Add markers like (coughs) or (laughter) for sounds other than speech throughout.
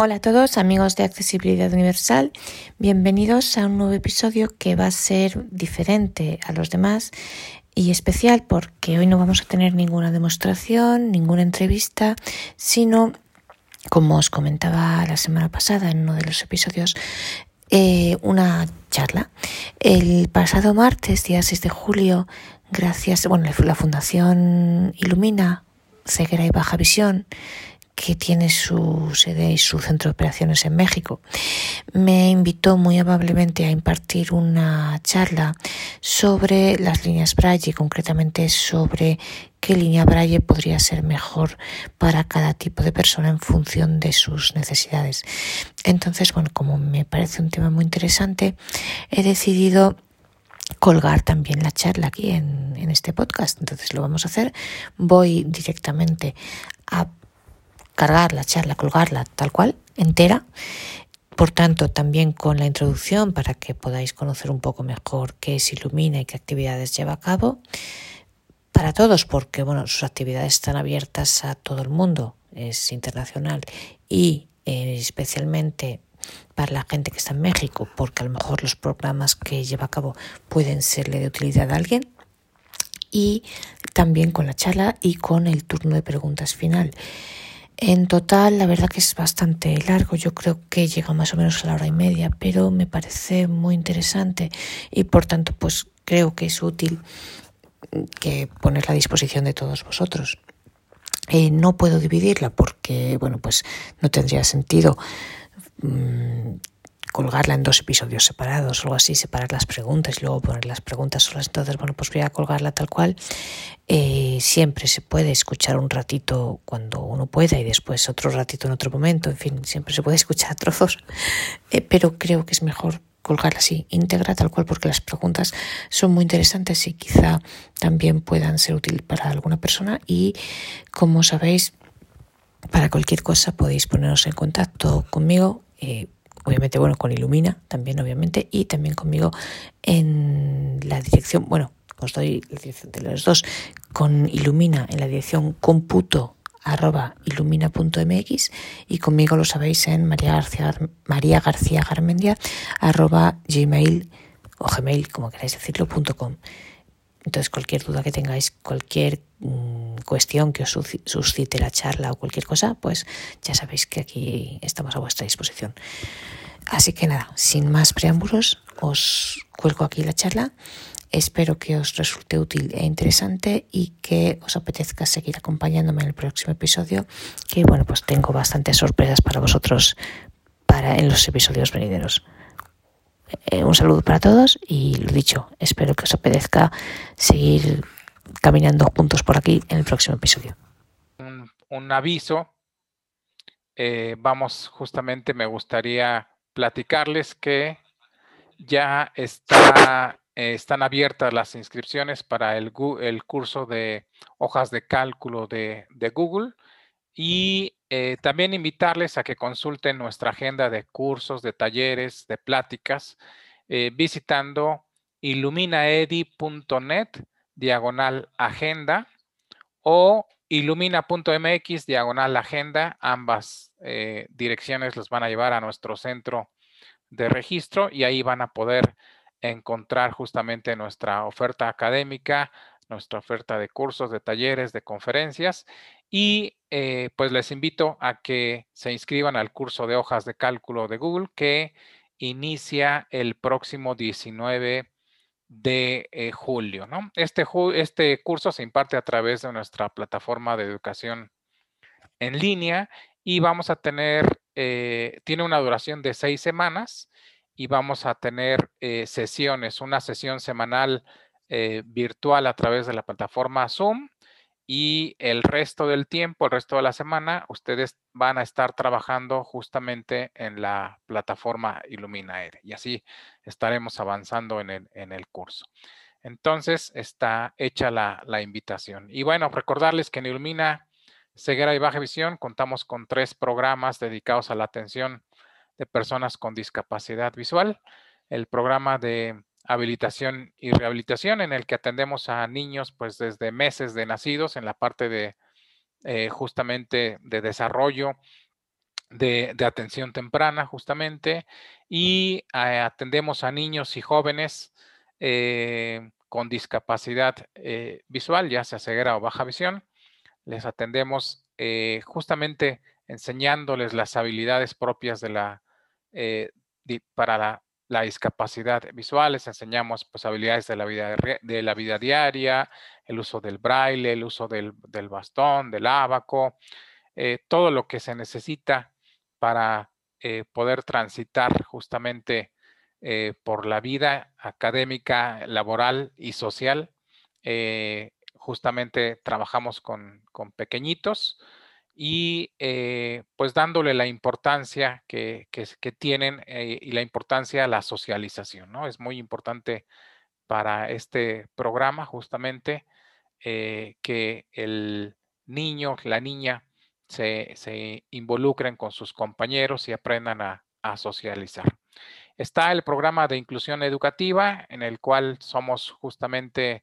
Hola a todos amigos de Accesibilidad Universal, bienvenidos a un nuevo episodio que va a ser diferente a los demás y especial porque hoy no vamos a tener ninguna demostración, ninguna entrevista, sino, como os comentaba la semana pasada en uno de los episodios, eh, una charla. El pasado martes, día 6 de julio, gracias, bueno, la Fundación Ilumina, Ceguera y Baja Visión, que tiene su sede y su centro de operaciones en México, me invitó muy amablemente a impartir una charla sobre las líneas Braille, concretamente sobre qué línea Braille podría ser mejor para cada tipo de persona en función de sus necesidades. Entonces, bueno, como me parece un tema muy interesante, he decidido colgar también la charla aquí en, en, este podcast. Entonces lo vamos a hacer. Voy directamente a cargar la charla, colgarla tal cual, entera. Por tanto, también con la introducción para que podáis conocer un poco mejor qué es Ilumina y qué actividades lleva a cabo. Para todos, porque bueno, sus actividades están abiertas a todo el mundo, es internacional y eh, especialmente para la gente que está en México, porque a lo mejor los programas que lleva a cabo pueden serle de utilidad a alguien. Y también con la charla y con el turno de preguntas final. En total, la verdad que es bastante largo, yo creo que llega más o menos a la hora y media, pero me parece muy interesante y por tanto, pues creo que es útil que ponerla a disposición de todos vosotros. Eh, no puedo dividirla porque, bueno, pues no tendría sentido mm, colgarla en dos episodios separados algo así, separar las preguntas y luego poner las preguntas solas. Entonces, bueno, pues voy a colgarla tal cual. Eh, siempre se puede escuchar un ratito cuando uno pueda y después otro ratito en otro momento. En fin, siempre se puede escuchar a trozos, (laughs) eh, pero creo que es mejor colgarla así, íntegra, tal cual, porque las preguntas son muy interesantes y quizá también puedan ser útiles para alguna persona. Y como sabéis, para cualquier cosa podéis poneros en contacto conmigo. Eh, obviamente, bueno, con Ilumina también, obviamente, y también conmigo en la dirección, bueno, dirección de los dos, con Ilumina en la dirección computo arroba ilumina.mx y conmigo lo sabéis en María García, María García Garmendia arroba gmail o gmail, como queráis decirlo, punto com. Entonces, cualquier duda que tengáis, cualquier mm, cuestión que os suscite la charla o cualquier cosa, pues ya sabéis que aquí estamos a vuestra disposición. Así que nada, sin más preámbulos, os cuelgo aquí la charla. Espero que os resulte útil e interesante y que os apetezca seguir acompañándome en el próximo episodio, que bueno, pues tengo bastantes sorpresas para vosotros para en los episodios venideros. Eh, un saludo para todos y lo dicho, espero que os apetezca seguir caminando juntos por aquí en el próximo episodio. Un, aviso, eh, vamos justamente, me gustaría platicarles que ya está, eh, están abiertas las inscripciones para el, el, curso de hojas de cálculo de Google y eh, también invitarles a que consulten nuestra agenda de cursos, de talleres, de pláticas, eh, visitando iluminaedi.net diagonal agenda o ilumina.mx diagonal agenda. Ambas direcciones los van a llevar a nuestro centro de registro y ahí van a poder encontrar justamente nuestra oferta académica, nuestra oferta de cursos, de talleres, de conferencias y eh, pues les invito a que se inscriban al curso de hojas de cálculo de Google que inicia el próximo 19 de eh, julio. ¿no? Este, este curso se imparte a través de nuestra plataforma de educación en línea y vamos a tener eh, tiene una duración de seis semanas y vamos a tener sesiones, una sesión semanal eh, virtual a través de la plataforma Zoom y el resto del tiempo, el resto de la semana, ustedes van a estar trabajando justamente en la plataforma Illumina Air y así estaremos avanzando en el, curso. Entonces está hecha la, la invitación. Y bueno, recordarles que en Illumina ceguera y baja visión, contamos con tres programas dedicados a la atención de personas con discapacidad visual. El programa de habilitación y rehabilitación en el que atendemos a niños pues desde meses de nacidos en la parte de eh, justamente de desarrollo de, atención temprana justamente y eh, atendemos a niños y jóvenes eh, con discapacidad visual, ya sea ceguera o baja visión. Les atendemos justamente enseñándoles las habilidades propias de la, para la, discapacidad visual. Les enseñamos pues, habilidades de la, vida, de la vida diaria, el uso del braille, el uso del, del bastón, del abaco, todo lo que se necesita para eh, poder transitar justamente eh, por la vida académica, laboral y social. Eh, justamente trabajamos con, pequeñitos y pues dándole la importancia que, tienen y la importancia a la socialización, ¿no? Es muy importante para este programa justamente que el niño, la niña se, involucren con sus compañeros y aprendan a, socializar. Está el programa de inclusión educativa, en el cual somos justamente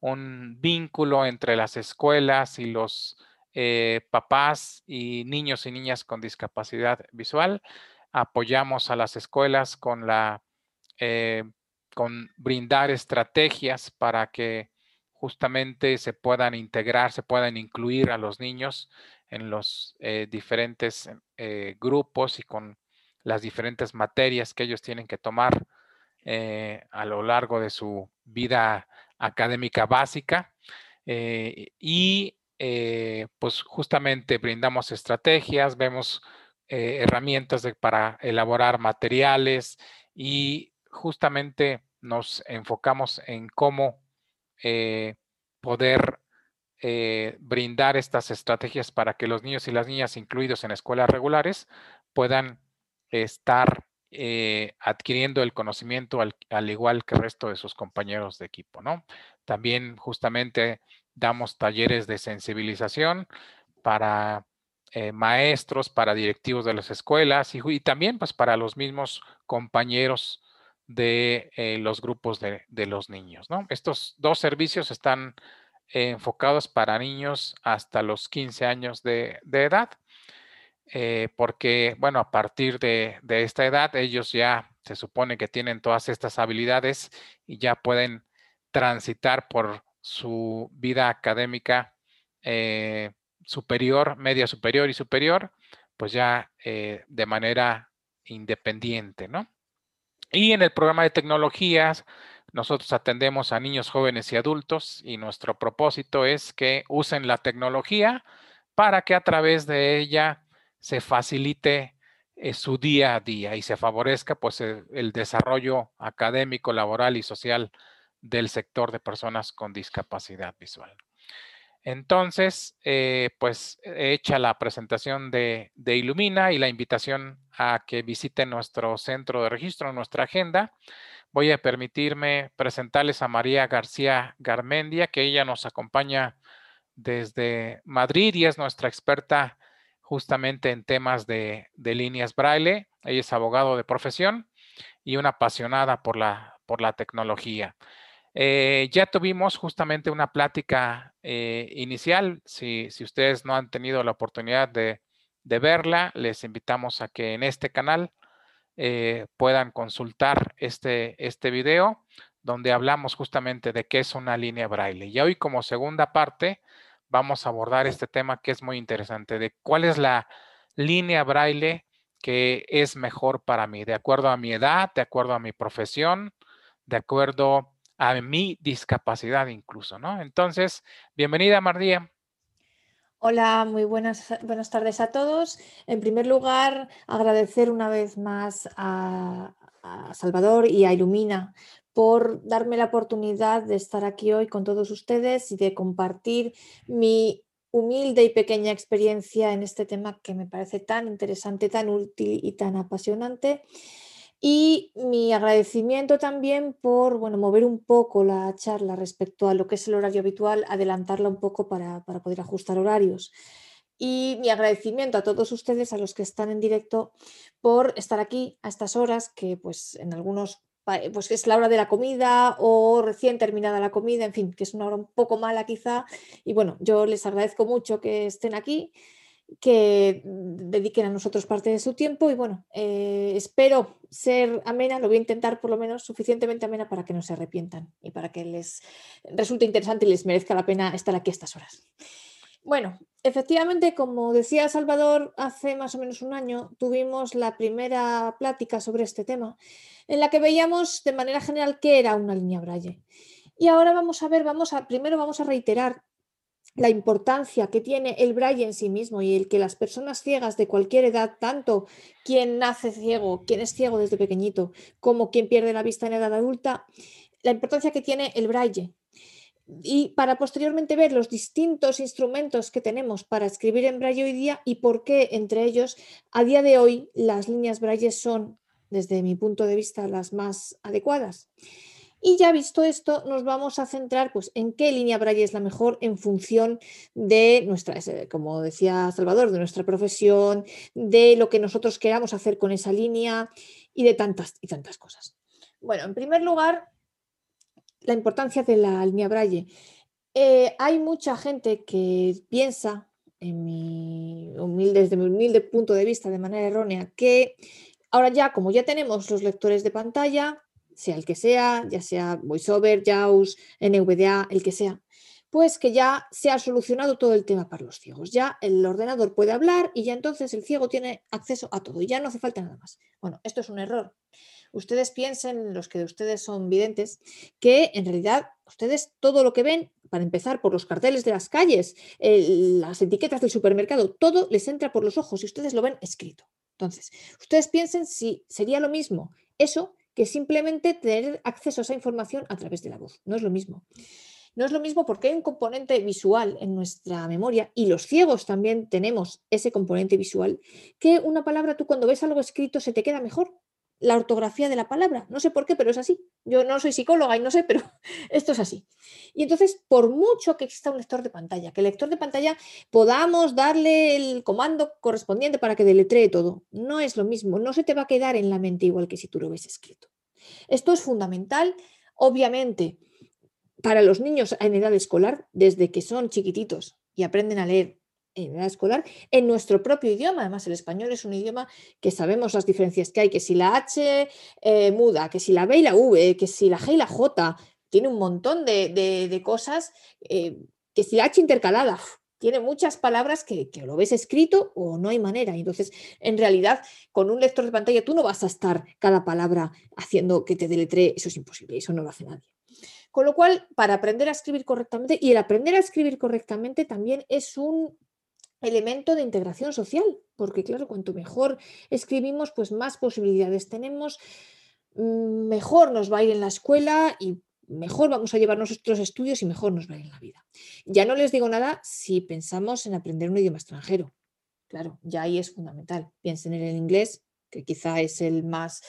un vínculo entre las escuelas y los eh, papás y niños y niñas con discapacidad visual. Apoyamos a las escuelas con la eh, con brindar estrategias para que justamente se puedan integrar, se puedan incluir a los niños en los eh, diferentes grupos y con las diferentes materias que ellos tienen que tomar a lo largo de su vida académica básica. y pues justamente brindamos estrategias, vemos herramientas para elaborar materiales y justamente nos enfocamos en cómo poder eh, brindar estas estrategias para que los niños y las niñas incluidos en escuelas regulares puedan estar eh, adquiriendo el conocimiento al, igual que el resto de sus compañeros de equipo, ¿no? También justamente damos talleres de sensibilización para eh, maestros, para directivos de las escuelas y, también pues para los mismos compañeros de los grupos de, de, los niños, ¿no? Estos dos servicios están enfocados para niños hasta los 15 años de, edad, eh, porque, bueno, a partir de, esta edad ellos ya se supone que tienen todas estas habilidades y ya pueden transitar por su vida académica eh, superior, media superior y superior, pues ya eh, de manera independiente, ¿no? Y en el programa de tecnologías, nosotros atendemos a niños, jóvenes y adultos y nuestro propósito es que usen la tecnología para que a través de ella se facilite eh, su día a día y se favorezca pues el, desarrollo académico, laboral y social del sector de personas con discapacidad visual. Entonces, eh, pues hecha la presentación de, de, Ilumina y la invitación a que visiten nuestro centro de registro, nuestra agenda, voy a permitirme presentarles a María García Garmendia, que ella nos acompaña desde Madrid y es nuestra experta justamente en temas de, líneas braille. Ella es abogado de profesión y una apasionada por la, por la tecnología. Eh, ya tuvimos justamente una plática eh, inicial. Si, ustedes no han tenido la oportunidad de, verla, les invitamos a que en este canal eh, puedan consultar este, este video donde hablamos justamente de qué es una línea braille. Y hoy como segunda parte vamos a abordar este tema que es muy interesante, de cuál es la línea braille que es mejor para mí, de acuerdo a mi edad, de acuerdo a mi profesión, de acuerdo a mi discapacidad incluso, ¿no? Entonces, bienvenida Mardía. Hola, muy buenas, buenas tardes a todos. En primer lugar, agradecer una vez más a, Salvador y a Ilumina por darme la oportunidad de estar aquí hoy con todos ustedes y de compartir mi humilde y pequeña experiencia en este tema que me parece tan interesante, tan útil y tan apasionante. Y mi agradecimiento también por bueno, mover un poco la charla respecto a lo que es el horario habitual, adelantarla un poco para, poder ajustar horarios. Y mi agradecimiento a todos ustedes, a los que están en directo, por estar aquí a estas horas, que pues en algunos pues es la hora de la comida o recién terminada la comida, en fin, que es una hora un poco mala quizá. Y bueno, yo les agradezco mucho que estén aquí que dediquen a nosotros parte de su tiempo y bueno, eh, espero ser amena, lo voy a intentar por lo menos suficientemente amena para que no se arrepientan y para que les resulte interesante y les merezca la pena estar aquí estas horas. Bueno, efectivamente, como decía Salvador, hace más o menos un año tuvimos la primera plática sobre este tema, en la que veíamos de manera general qué era una línea Braille. Y ahora vamos a ver, vamos a, primero vamos a reiterar la importancia que tiene el braille en sí mismo y el que las personas ciegas de cualquier edad, tanto quien nace ciego, quien es ciego desde pequeñito, como quien pierde la vista en edad adulta, la importancia que tiene el braille. Y para posteriormente ver los distintos instrumentos que tenemos para escribir en braille hoy día y por qué entre ellos, a día de hoy, las líneas braille son, desde mi punto de vista, las más adecuadas. Y ya visto esto, nos vamos a centrar pues, en qué línea Braille es la mejor en función de nuestra, como decía Salvador, de nuestra profesión, de lo que nosotros queramos hacer con esa línea y de tantas y tantas cosas. Bueno, en primer lugar, la importancia de la línea Braille. Eh, hay mucha gente que piensa, en desde mi humilde punto de vista, de manera errónea, que ahora ya, como ya tenemos los lectores de pantalla, sea el que sea, ya sea VoiceOver, JAWS, NVDA, el que sea, pues que ya se ha solucionado todo el tema para los ciegos. Ya el ordenador puede hablar y ya entonces el ciego tiene acceso a todo y ya no hace falta nada más. Bueno, esto es un error. Ustedes piensen, los que de ustedes son videntes, que en realidad ustedes todo lo que ven, para empezar por los carteles de las calles, las etiquetas del supermercado, todo les entra por los ojos y ustedes lo ven escrito. Entonces, ustedes piensen si sería lo mismo eso que simplemente tener acceso a esa información a través de la voz. No es lo mismo. No es lo mismo porque hay un componente visual en nuestra memoria y los ciegos también tenemos ese componente visual, que una palabra tú cuando ves algo escrito se te queda mejor la ortografía de la palabra. No sé por qué, pero es así. Yo no soy psicóloga y no sé, pero (laughs) esto es así. Y entonces, por mucho que exista un lector de pantalla, que el lector de pantalla podamos darle el comando correspondiente para que deletree todo, no es lo mismo. No se te va a quedar en la mente igual que si tú lo ves escrito. Esto es fundamental, obviamente, para los niños en edad escolar, desde que son chiquititos y aprenden a leer en edad escolar en nuestro propio idioma. Además, el español es un idioma que sabemos las diferencias que hay, que si la H eh, muda, que si la B y la V, que si la G y la J, tiene un montón de, cosas, eh, que si la H intercalada, tiene muchas palabras que, que, lo ves escrito o no hay manera. Entonces, en realidad, con un lector de pantalla tú no vas a estar cada palabra haciendo que te deletree, eso es imposible, eso no lo hace nadie. Con lo cual, para aprender a escribir correctamente, y el aprender a escribir correctamente también es un elemento de integración social, porque claro, cuanto mejor escribimos, pues más posibilidades tenemos, mm, mejor nos va a ir en la escuela y mejor vamos a llevar nuestros estudios y mejor nos va a ir en la vida. Ya no les digo nada si pensamos en aprender un idioma extranjero. Claro, ya ahí es fundamental. Piensen en el inglés, que quizá es el más,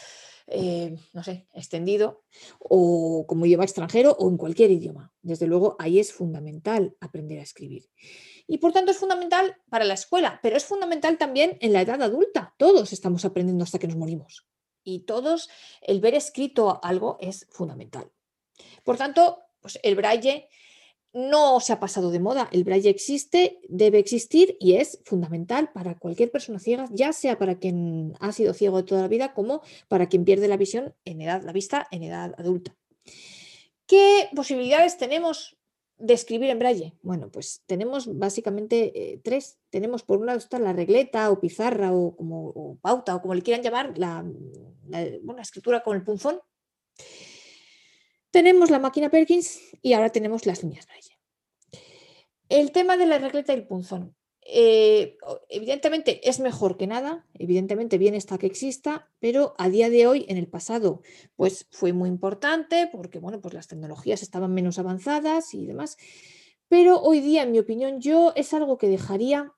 eh, no sé, extendido, o como idioma extranjero o en cualquier idioma. Desde luego, ahí es fundamental aprender a escribir y por tanto es fundamental para la escuela, pero es fundamental también en la edad adulta. Todos estamos aprendiendo hasta que nos morimos y todos el ver escrito algo es fundamental. Por tanto, pues el braille no se ha pasado de moda, el braille existe, debe existir y es fundamental para cualquier persona ciega, ya sea para quien ha sido ciego de toda la vida como para quien pierde la visión en edad, la vista en edad adulta. ¿Qué posibilidades tenemos de escribir en braille? Bueno, pues tenemos básicamente eh, tres. Tenemos por un lado está la regleta o pizarra o como pauta o como le quieran llamar, la, escritura con el punzón. Tenemos la máquina Perkins y ahora tenemos las líneas braille. El tema de la regleta y el punzón. Eh, evidentemente es mejor que nada, evidentemente bien está que exista, pero a día de hoy, en el pasado, pues fue muy importante porque, bueno, pues las tecnologías estaban menos avanzadas y demás, pero hoy día, en mi opinión, yo es algo que dejaría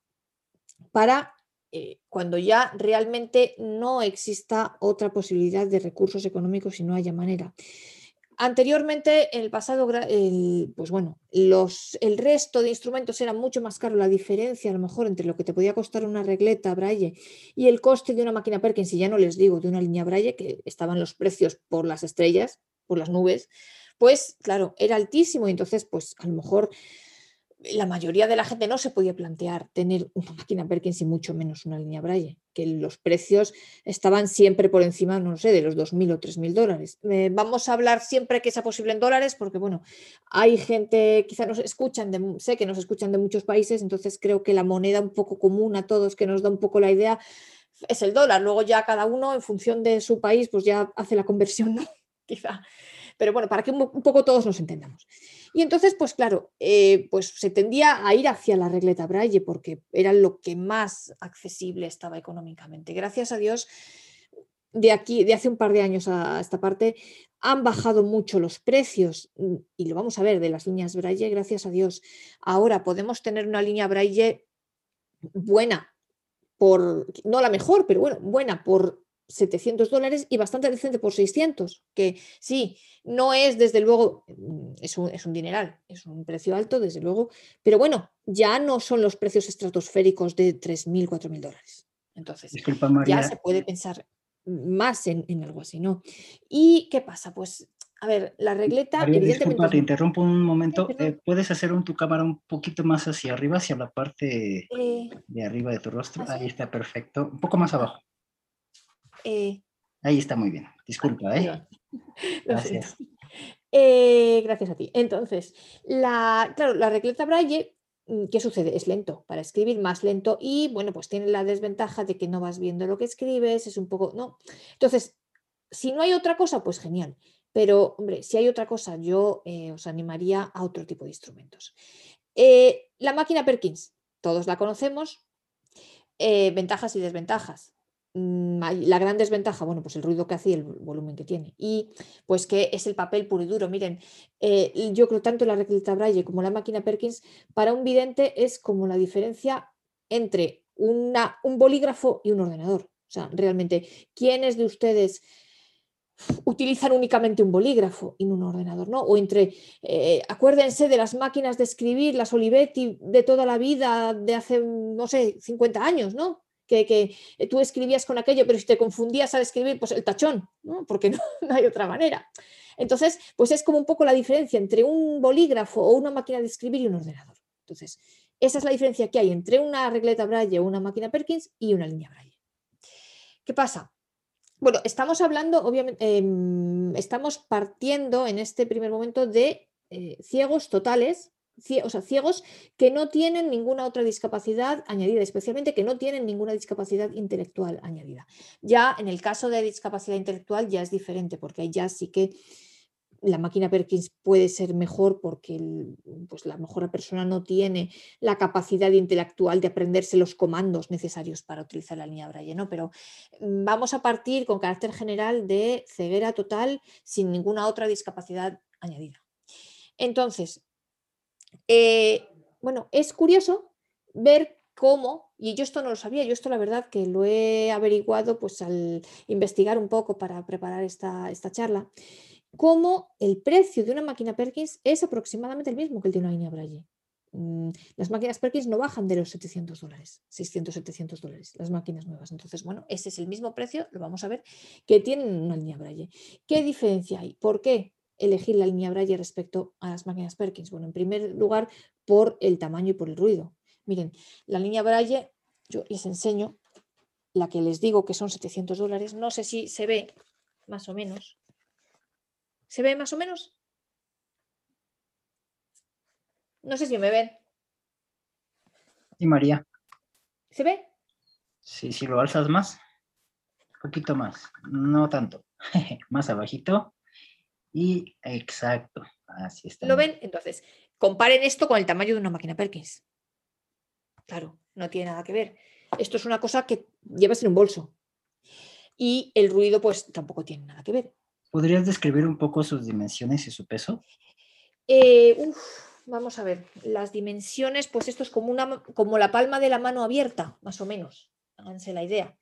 para eh, cuando ya realmente no exista otra posibilidad de recursos económicos y no haya manera. Anteriormente, en el pasado, el, pues bueno, el resto de instrumentos era mucho más caro. La diferencia, a lo mejor, entre lo que te podía costar una regleta Braille y el coste de una máquina Perkins, y ya no les digo de una línea Braille, que estaban los precios por las estrellas, por las nubes, pues claro, era altísimo. Y entonces, pues a lo mejor la mayoría de la gente no se podía plantear tener una máquina Perkins y mucho menos una línea Braille, que los precios estaban siempre por encima, no sé, de los 2.000 o 3.000 dólares. Eh, vamos a hablar siempre que sea posible en dólares, porque bueno, hay gente, quizá nos escuchan, de, sé que nos escuchan de muchos países, entonces creo que la moneda un poco común a todos, que nos da un poco la idea, es el dólar. Luego ya cada uno, en función de su país, pues ya hace la conversión, ¿no? (laughs) quizá. Pero bueno, para que un poco todos nos entendamos. Y entonces, pues claro, eh, pues se tendía a ir hacia la regleta Braille porque era lo que más accesible estaba económicamente. Gracias a Dios, de aquí, de hace un par de años a esta parte, han bajado mucho los precios mm, y lo vamos a ver de las líneas Braille, gracias a Dios. Ahora podemos tener una línea Braille buena, por, no la mejor, pero bueno, buena por 700 dólares y bastante decente por 600, que sí, no es desde luego, mm, es un, es un, dineral, es un precio alto desde luego, pero bueno, ya no son los precios estratosféricos de 3.000, 4.000 dólares. Entonces, ya se puede pensar más en, en, algo así, ¿no? ¿Y qué pasa? Pues, a ver, la regleta... disculpa, te interrumpo un momento. Eh, ¿Puedes hacer un, tu cámara un poquito más hacia arriba, hacia la parte eh, de arriba de tu rostro? Ahí está perfecto. Un poco más abajo. Eh, Ahí está muy bien. Disculpa, ¿eh? (laughs) Gracias. Eh, gracias a ti. Entonces, la, claro, la regleta Braille, mm, ¿qué sucede? Es lento para escribir, más lento y, bueno, pues tiene la desventaja de que no vas viendo lo que escribes, es un poco, ¿no? Entonces, si no hay otra cosa, pues genial. Pero, hombre, si hay otra cosa, yo eh, os animaría a otro tipo de instrumentos. la máquina Perkins, todos la conocemos. ventajas y desventajas. Mm, la gran desventaja, bueno, pues el ruido que hace y el volumen que tiene. Y pues que es el papel puro y duro. Miren, eh, yo creo tanto la regleta Braille como la máquina Perkins, para un vidente es como la diferencia entre una, un bolígrafo y un ordenador. O sea, realmente, ¿quiénes de ustedes utilizan únicamente un bolígrafo y no un ordenador, ¿no? O entre, eh, acuérdense de las máquinas de escribir, las Olivetti de toda la vida, de hace, no sé, 50 años, ¿no? Que, eh, tú escribías con aquello, pero si te confundías al escribir, pues el tachón, ¿no? porque (laughs) no, hay otra manera. Entonces, pues es como un poco la diferencia entre un bolígrafo o una máquina de escribir y un ordenador. Entonces, esa es la diferencia que hay entre una regleta Braille o una máquina Perkins y una línea Braille. ¿Qué pasa? Bueno, estamos hablando, obviamente, em, estamos partiendo en este primer momento de eh, ciegos totales o sea, ciegos que no tienen ninguna otra discapacidad añadida, especialmente que no tienen ninguna discapacidad intelectual añadida. Ya en el caso de discapacidad intelectual ya es diferente, porque ahí ya sí que la máquina Perkins puede ser mejor porque pues la mejor persona no tiene la capacidad intelectual de aprenderse los comandos necesarios para utilizar la línea Braille, ¿no? Pero mm, vamos a partir con carácter general de ceguera total sin ninguna otra discapacidad añadida. Entonces, eh, bueno, es curioso ver cómo, y yo esto no lo sabía, yo esto la verdad que lo he averiguado pues al investigar un poco para preparar esta, esta charla, cómo el precio de una máquina Perkins es aproximadamente el mismo que el de una línea Braille. Mm, las máquinas Perkins no bajan de los 700 dólares, 600, 700 dólares, las máquinas nuevas. Entonces, bueno, ese es el mismo precio, lo vamos a ver, que tienen una línea Braille. ¿Qué diferencia hay? ¿Por qué? Elegir la línea Braille respecto a las máquinas Perkins? Bueno, en primer lugar, por el tamaño y por el ruido. Miren, la línea Braille, yo les enseño la que les digo que son 700 dólares. No sé si se ve más o menos. ¿Se ve más o menos? No sé si me ven. Sí, María. ¿Se ve? Sí, si lo alzas más. Un poquito más. No tanto. (laughs) más abajito. Y exacto, así está. ¿Lo ven? Entonces, comparen esto con el tamaño de una máquina Perkins. Claro, no tiene nada que ver. Esto es una cosa que llevas en un bolso. Y el ruido, pues tampoco tiene nada que ver. ¿Podrías describir un poco sus dimensiones y su peso? Eh, vamos a ver, las dimensiones, pues esto es como, una, como la palma de la mano abierta, más o menos. Háganse la idea.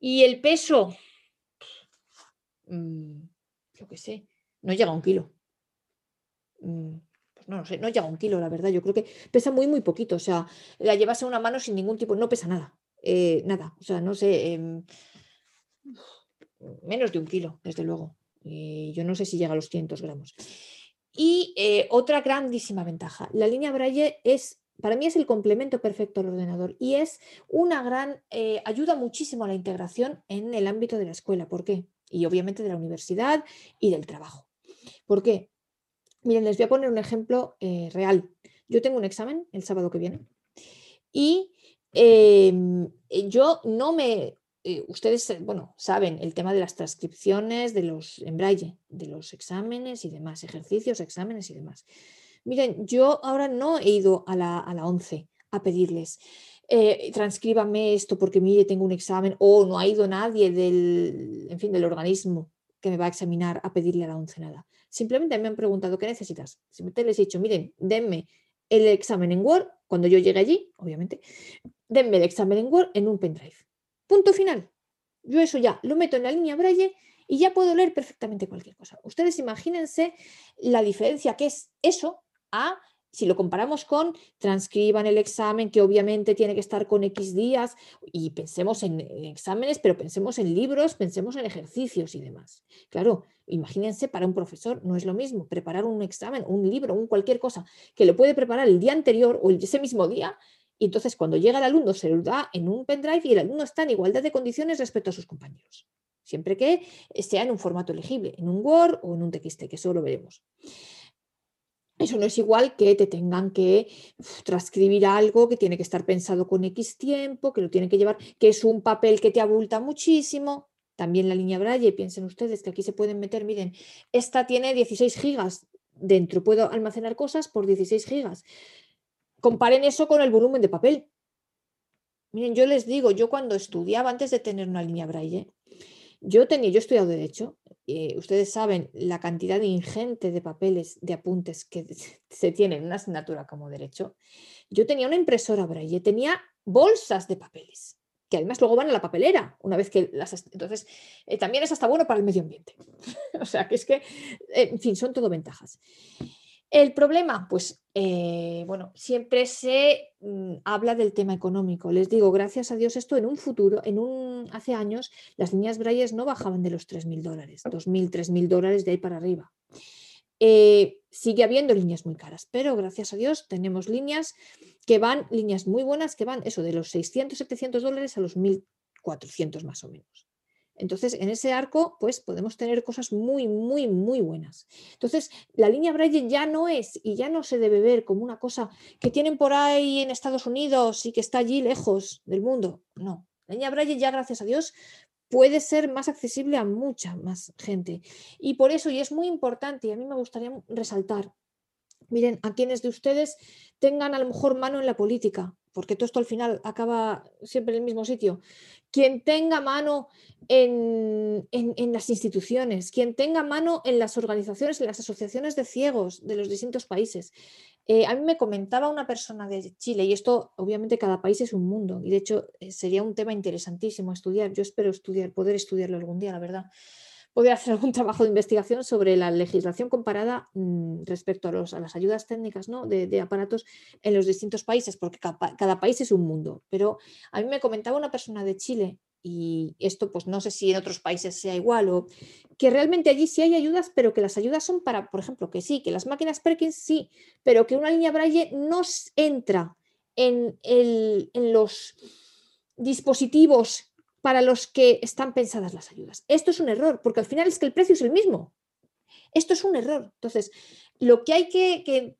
Y el peso, mm, yo qué sé, no llega a un kilo. Mm, pues no, sé, no llega a un kilo, la verdad. Yo creo que pesa muy, muy poquito. O sea, la llevas en una mano sin ningún tipo, no pesa nada. Eh, nada, o sea, no sé, em, menos de un kilo, desde luego. yo no sé si llega a los 500 gramos. Y eh, otra grandísima ventaja, la línea Braille es, para mí es el complemento perfecto al ordenador y es una gran, eh, ayuda muchísimo a la integración en el ámbito de la escuela. ¿Por qué? Y obviamente de la universidad y del trabajo. ¿Por qué? Miren, les voy a poner un ejemplo eh, real. Yo tengo un examen el sábado que viene y em, yo no me eh, ustedes, eh, bueno, saben el tema de las transcripciones de los en braille, de los exámenes y demás, ejercicios, exámenes y demás. Miren, yo ahora no he ido a la, a la 11 a pedirles, eh, esto porque mire, tengo un examen, o no ha ido nadie del, en fin, del organismo que me va a examinar a pedirle a la 11 nada. Simplemente me han preguntado, ¿qué necesitas? Simplemente les he dicho, miren, denme el examen en Word, cuando yo llegue allí, obviamente, denme el examen en Word en un pendrive. Punto final. Yo eso ya lo meto en la línea Braille y ya puedo leer perfectamente cualquier cosa. Ustedes imagínense la diferencia que es eso a si lo comparamos con transcriban el examen, que obviamente tiene que estar con X días, y pensemos en, exámenes, pero pensemos en libros, pensemos en ejercicios y demás. Claro, imagínense, para un profesor no es lo mismo preparar un examen, un libro, un cualquier cosa, que lo puede preparar el día anterior o ese mismo día, y entonces cuando llega el alumno se lo da en un pendrive y el alumno está en igualdad de condiciones respecto a sus compañeros. Siempre que sea en un formato legible, en un Word o en un TXT, que eso lo veremos. Eso no es igual que te tengan que transcribir algo que tiene que estar pensado con X tiempo, que lo tienen que llevar, que es un papel que te abulta muchísimo. También la línea Braille, piensen ustedes que aquí se pueden meter, miren, esta tiene 16 gigas dentro, puedo almacenar cosas por 16 gigas. Comparen eso con el volumen de papel. Miren, yo les digo, yo cuando estudiaba, antes de tener una línea braille, yo tenía, yo he estudiado Derecho, y ustedes saben la cantidad ingente de papeles, de apuntes que (laughs) se tienen en una asignatura como Derecho. Yo tenía una impresora braille, tenía bolsas de papeles, que además luego van a la papelera, una vez que las... Entonces, eh, también es hasta bueno para el medio ambiente. (laughs) o sea, que es que, eh, en fin, son todo ventajas. El problema, pues, eh, bueno, siempre se mm, habla del tema económico. Les digo, gracias a Dios, esto en un futuro, en un, hace años, las líneas Braille no bajaban de los 3.000 dólares, 2.000, 3.000 dólares de ahí para arriba. Eh, sigue habiendo líneas muy caras, pero gracias a Dios tenemos líneas que van, líneas muy buenas, que van eso de los 600, 700 dólares a los 1.400 más o menos. Entonces, en ese arco, pues podemos tener cosas muy, muy, muy buenas. Entonces, la línea Braille ya no es y ya no se debe ver como una cosa que tienen por ahí en Estados Unidos y que está allí lejos del mundo. No, la línea Braille ya, gracias a Dios, puede ser más accesible a mucha más gente. Y por eso, y es muy importante, y a mí me gustaría resaltar, miren, a quienes de ustedes tengan a lo mejor mano en la política, porque todo esto al final acaba siempre en el mismo sitio, quien tenga mano en, las instituciones, quien tenga mano en las organizaciones, en las asociaciones de ciegos de los distintos países. Eh, a mí me comentaba una persona de Chile, y esto obviamente cada país es un mundo, y de hecho eh, sería un tema interesantísimo estudiar, yo espero estudiar, poder estudiarlo algún día, la verdad poder hacer algún (laughs) trabajo de investigación sobre la legislación comparada mm, respecto a, las ayudas técnicas ¿no? de, aparatos en los distintos países, porque cada, país es un mundo. Pero a mí me comentaba una persona de Chile, y esto pues no sé si en otros países sea igual, o que realmente allí sí hay ayudas, pero que las ayudas son para, por ejemplo, que sí, que las máquinas Perkins sí, pero que una línea Braille no entra en, en los dispositivos para los que están pensadas las ayudas. Esto es un error, porque al final es que el precio es el mismo. Esto es un error. Entonces, lo que hay que,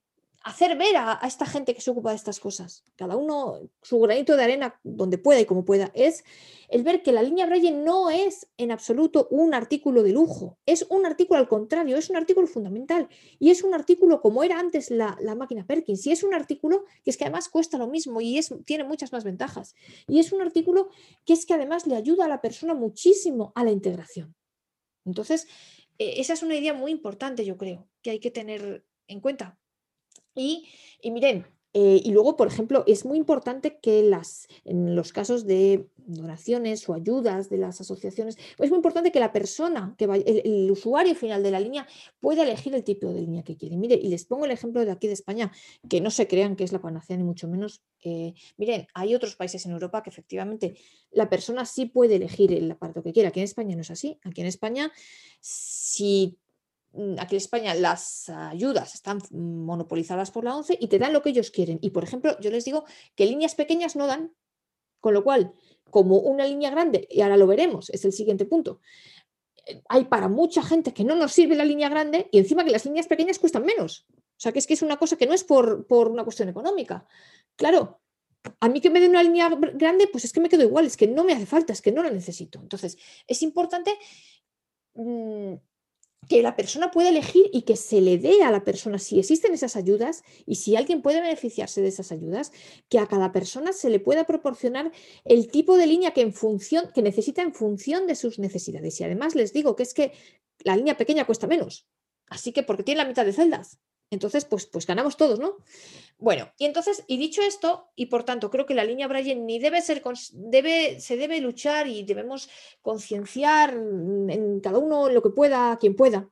hacer ver a, esta gente que se ocupa de estas cosas, cada uno su granito de arena donde pueda y como pueda, es el ver que la línea Braille no es en absoluto un artículo de lujo, es un artículo al contrario, es un artículo fundamental. Y es un artículo como era antes la, máquina Perkins. Y es un artículo que es que además cuesta lo mismo y es, tiene muchas más ventajas. Y es un artículo que es que además le ayuda a la persona muchísimo a la integración. Entonces, e, esa es una idea muy importante, yo creo, que hay que tener en cuenta. Y, miren, eh, y luego, por ejemplo, es muy importante que las, en los casos de donaciones o ayudas de las asociaciones, es muy importante que la persona, que el, usuario final de la línea, pueda elegir el tipo de línea que quiere. Mire, y les pongo el ejemplo de aquí de España, que no se crean que es la panacea ni mucho menos. Eh, miren, hay otros países en Europa que efectivamente la persona sí puede elegir el aparato que quiera. Aquí en España no es así. Aquí en España, si aquí en España las ayudas están monopolizadas por la ONCE y te dan lo que ellos quieren. Y por ejemplo, yo les digo que líneas pequeñas no dan, con lo cual, como una línea grande, y ahora lo veremos, es el siguiente punto, eh, hay para mucha gente que no nos sirve la línea grande y encima que las líneas pequeñas cuestan menos. O sea, que es que es una cosa que no es por, por una cuestión económica. Claro, a mí que me den una línea grande, pues es que me quedo igual, es que no me hace falta, es que no la necesito. Entonces, es importante mm, que la persona pueda elegir y que se le dé a la persona si existen esas ayudas y si alguien puede beneficiarse de esas ayudas, que a cada persona se le pueda proporcionar el tipo de línea que en función que necesita en función de sus necesidades. Y además les digo que es que la línea pequeña cuesta menos. Así que porque tiene la mitad de celdas. Entonces, pues, pues ganamos todos, ¿no? Bueno, y entonces, y dicho esto, y por tanto, creo que la línea Braille ni debe ser, debe, se debe luchar y debemos concienciar en cada uno lo que pueda, quien pueda,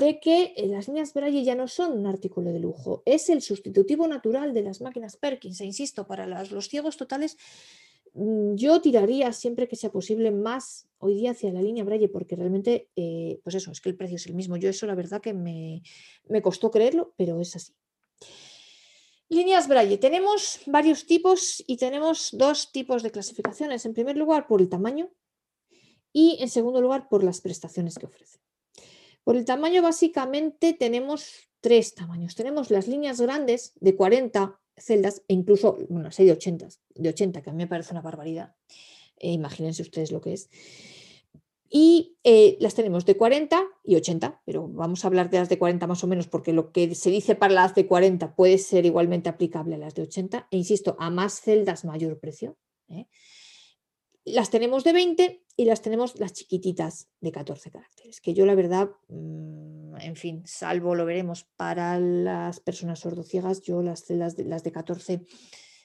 de que eh, las líneas Braille ya no son un artículo de lujo, es el sustitutivo natural de las máquinas Perkins, e insisto, para los ciegos totales yo tiraría siempre que sea posible más hoy día hacia la línea Braille, porque realmente, eh, pues eso, es que el precio es el mismo. Yo eso la verdad que me, me costó creerlo, pero es así. Líneas Braille. Tenemos varios tipos y tenemos dos tipos de clasificaciones. En primer lugar, por el tamaño y en segundo lugar, por las prestaciones que ofrece. Por el tamaño, básicamente, tenemos tres tamaños. Tenemos las líneas grandes de 40 celdas e incluso, bueno, hay de 80, de 80, que a mí me parece una barbaridad. Eh, imagínense ustedes lo que es. Y eh, las tenemos de 40 y 80, pero vamos a hablar de las de 40 más o menos porque lo que se dice para las de 40 puede ser igualmente aplicable a las de 80. E insisto, a más celdas mayor precio. ¿eh? Las tenemos de 20 y las tenemos las chiquititas de 14 caracteres, que yo la verdad, mm, en fin, salvo lo veremos para las personas sordociegas, yo las de, las de 14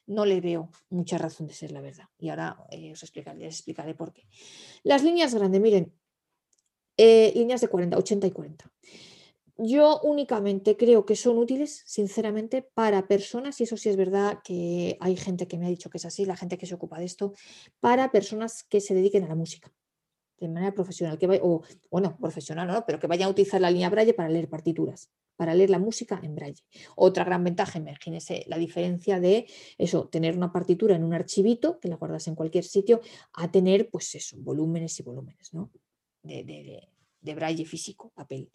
no le veo mucha razón de ser, la verdad. Y ahora eh, os explicaré, les explicaré por qué. Las líneas grandes, miren, eh, líneas de 40, 80 y 40. Yo únicamente creo que son útiles, sinceramente, para personas, y eso sí es verdad que hay gente que me ha dicho que es así, la gente que se ocupa de esto, para personas que se dediquen a la música de manera profesional, que o bueno, profesional no, pero que vayan a utilizar la línea Braille para leer partituras, para leer la música en Braille. Otra gran ventaja, imagínese la diferencia de eso, tener una partitura en un archivito, que la guardas en cualquier sitio, a tener, pues eso, volúmenes y volúmenes, ¿no? De, de Braille físico, papel.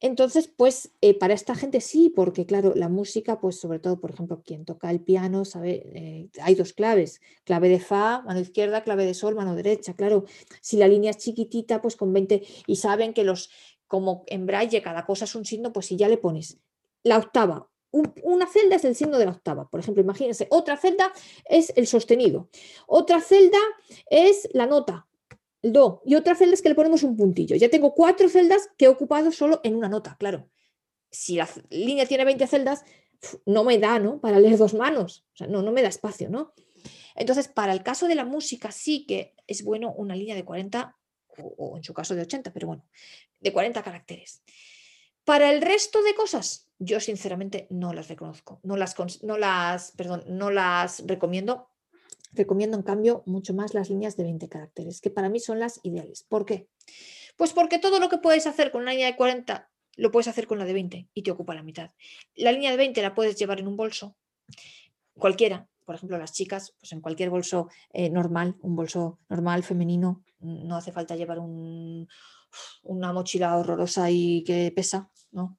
Entonces, pues eh, para esta gente sí, porque claro, la música, pues sobre todo, por ejemplo, quien toca el piano, sabe, eh, hay dos claves, clave de fa, mano izquierda, clave de sol, mano derecha, claro, si la línea es chiquitita, pues con 20, y saben que los, como en braille cada cosa es un signo, pues si ya le pones la octava, una celda es el signo de la octava, por ejemplo, imagínense, otra celda es el sostenido, otra celda es la nota, do, y otra celda es que le ponemos un puntillo. Ya tengo cuatro celdas que he ocupado solo en una nota, claro. Si la línea tiene 20 celdas, no me da, ¿no? Para leer dos manos, o sea, no, no me da espacio, ¿no? Entonces, para el caso de la música sí que es bueno una línea de 40 o, en su caso de 80, pero bueno, de 40 caracteres. Para el resto de cosas, yo sinceramente no las reconozco, no las, no las, perdón, no las recomiendo Recomiendo, en cambio, mucho más las líneas de 20 caracteres, que para mí son las ideales. ¿Por qué? Pues porque todo lo que puedes hacer con una línea de 40 lo puedes hacer con la de 20 y te ocupa la mitad. La línea de 20 la puedes llevar en un bolso, cualquiera. Por ejemplo, las chicas, pues en cualquier bolso eh, normal, un bolso normal, femenino, no hace falta llevar un, una mochila horrorosa y que pesa, ¿no?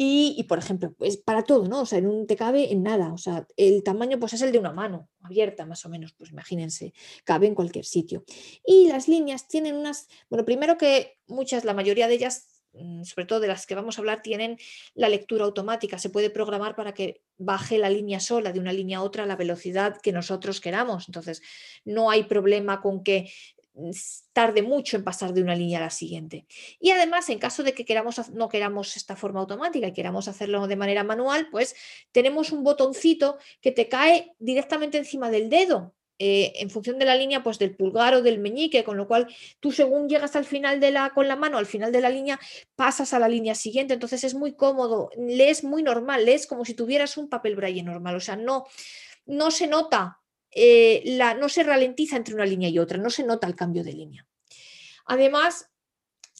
Y, por ejemplo, pues para todo, ¿no? O sea, en un te cabe en nada. O sea, el tamaño pues es el de una mano, abierta más o menos, pues imagínense, cabe en cualquier sitio. Y las líneas tienen unas, bueno, primero que muchas, la mayoría de ellas, mm, sobre todo de las que vamos a hablar, tienen la lectura automática. Se puede programar para que baje la línea sola de una línea a otra a la velocidad que nosotros queramos. Entonces, no hay problema con que tarde mucho en pasar de una línea a la siguiente. Y además, en caso de que queramos, no queramos esta forma automática y queramos hacerlo de manera manual, pues tenemos un botoncito que te cae directamente encima del dedo. Eh, en función de la línea, pues del pulgar o del meñique, con lo cual tú según llegas al final de la, con la mano, al final de la línea, pasas a la línea siguiente, entonces es muy cómodo, lees muy normal, lees como si tuvieras un papel braille normal, o sea, no, no se nota eh, la, no se ralentiza entre una línea y otra, no se nota el cambio de línea. Además,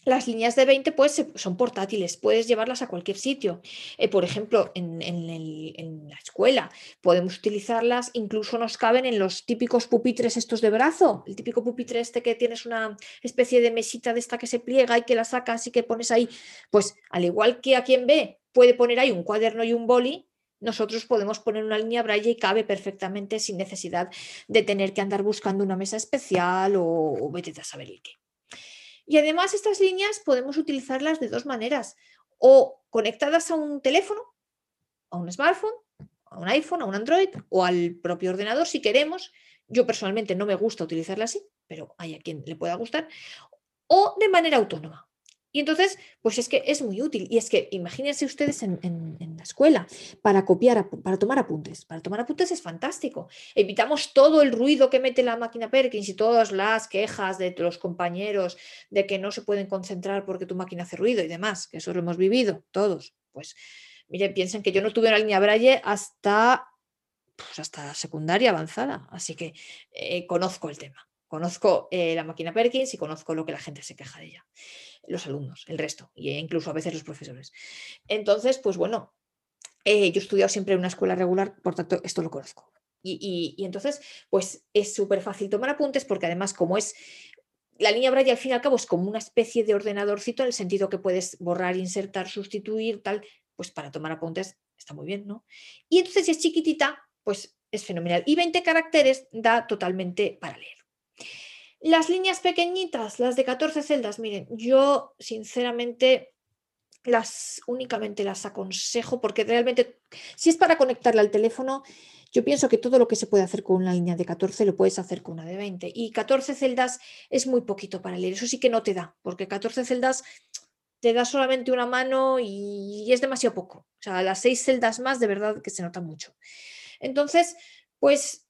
las líneas de 20 pues, son portátiles, puedes llevarlas a cualquier sitio. Eh, por ejemplo, en, la escuela podemos utilizarlas, incluso nos caben en los típicos pupitres estos de brazo, el típico pupitre este que tienes una especie de mesita de esta que se pliega y que la sacas y que pones ahí. Pues al igual que a quien ve puede poner ahí un cuaderno y un boli, nosotros podemos poner una línea braille y cabe perfectamente sin necesidad de tener que andar buscando una mesa especial o, vete a saber el qué. Y además estas líneas podemos utilizarlas de dos maneras, o conectadas a un teléfono, a un smartphone, a un iPhone, a un Android o al propio ordenador si queremos. Yo personalmente no me gusta utilizarla así, pero hay a quien le pueda gustar, o de manera autónoma. Y entonces, pues es que es muy útil. Y es que imagínense ustedes en, la escuela para copiar, para tomar apuntes. Para tomar apuntes es fantástico. Evitamos todo el ruido que mete la máquina Perkins y todas las quejas de los compañeros de que no se pueden concentrar porque tu máquina hace ruido y demás, que eso lo hemos vivido todos. Pues miren, piensen que yo no tuve una línea Braille hasta, pues hasta secundaria avanzada. Así que eh, conozco el tema. Conozco eh, la máquina Perkins y conozco lo que la gente se queja de ella los alumnos, el resto, e incluso a veces los profesores. Entonces, pues bueno, eh, yo he estudiado siempre en una escuela regular, por tanto, esto lo conozco. Y, entonces, pues es súper fácil tomar apuntes porque además como es la línea Braille al fin y al cabo es como una especie de ordenadorcito en el sentido que puedes borrar, insertar, sustituir, tal, pues para tomar apuntes está muy bien, ¿no? Y entonces si es chiquitita, pues es fenomenal. Y 20 caracteres da totalmente para leer. Las líneas pequeñitas, las de 14 celdas, miren, yo sinceramente las únicamente las aconsejo porque realmente si es para conectarla al teléfono, yo pienso que todo lo que se puede hacer con una línea de 14 lo puedes hacer con una de 20 y 14 celdas es muy poquito para leer, eso sí que no te da, porque 14 celdas te da solamente una mano y es demasiado poco. O sea, las seis celdas más de verdad que se nota mucho. Entonces, pues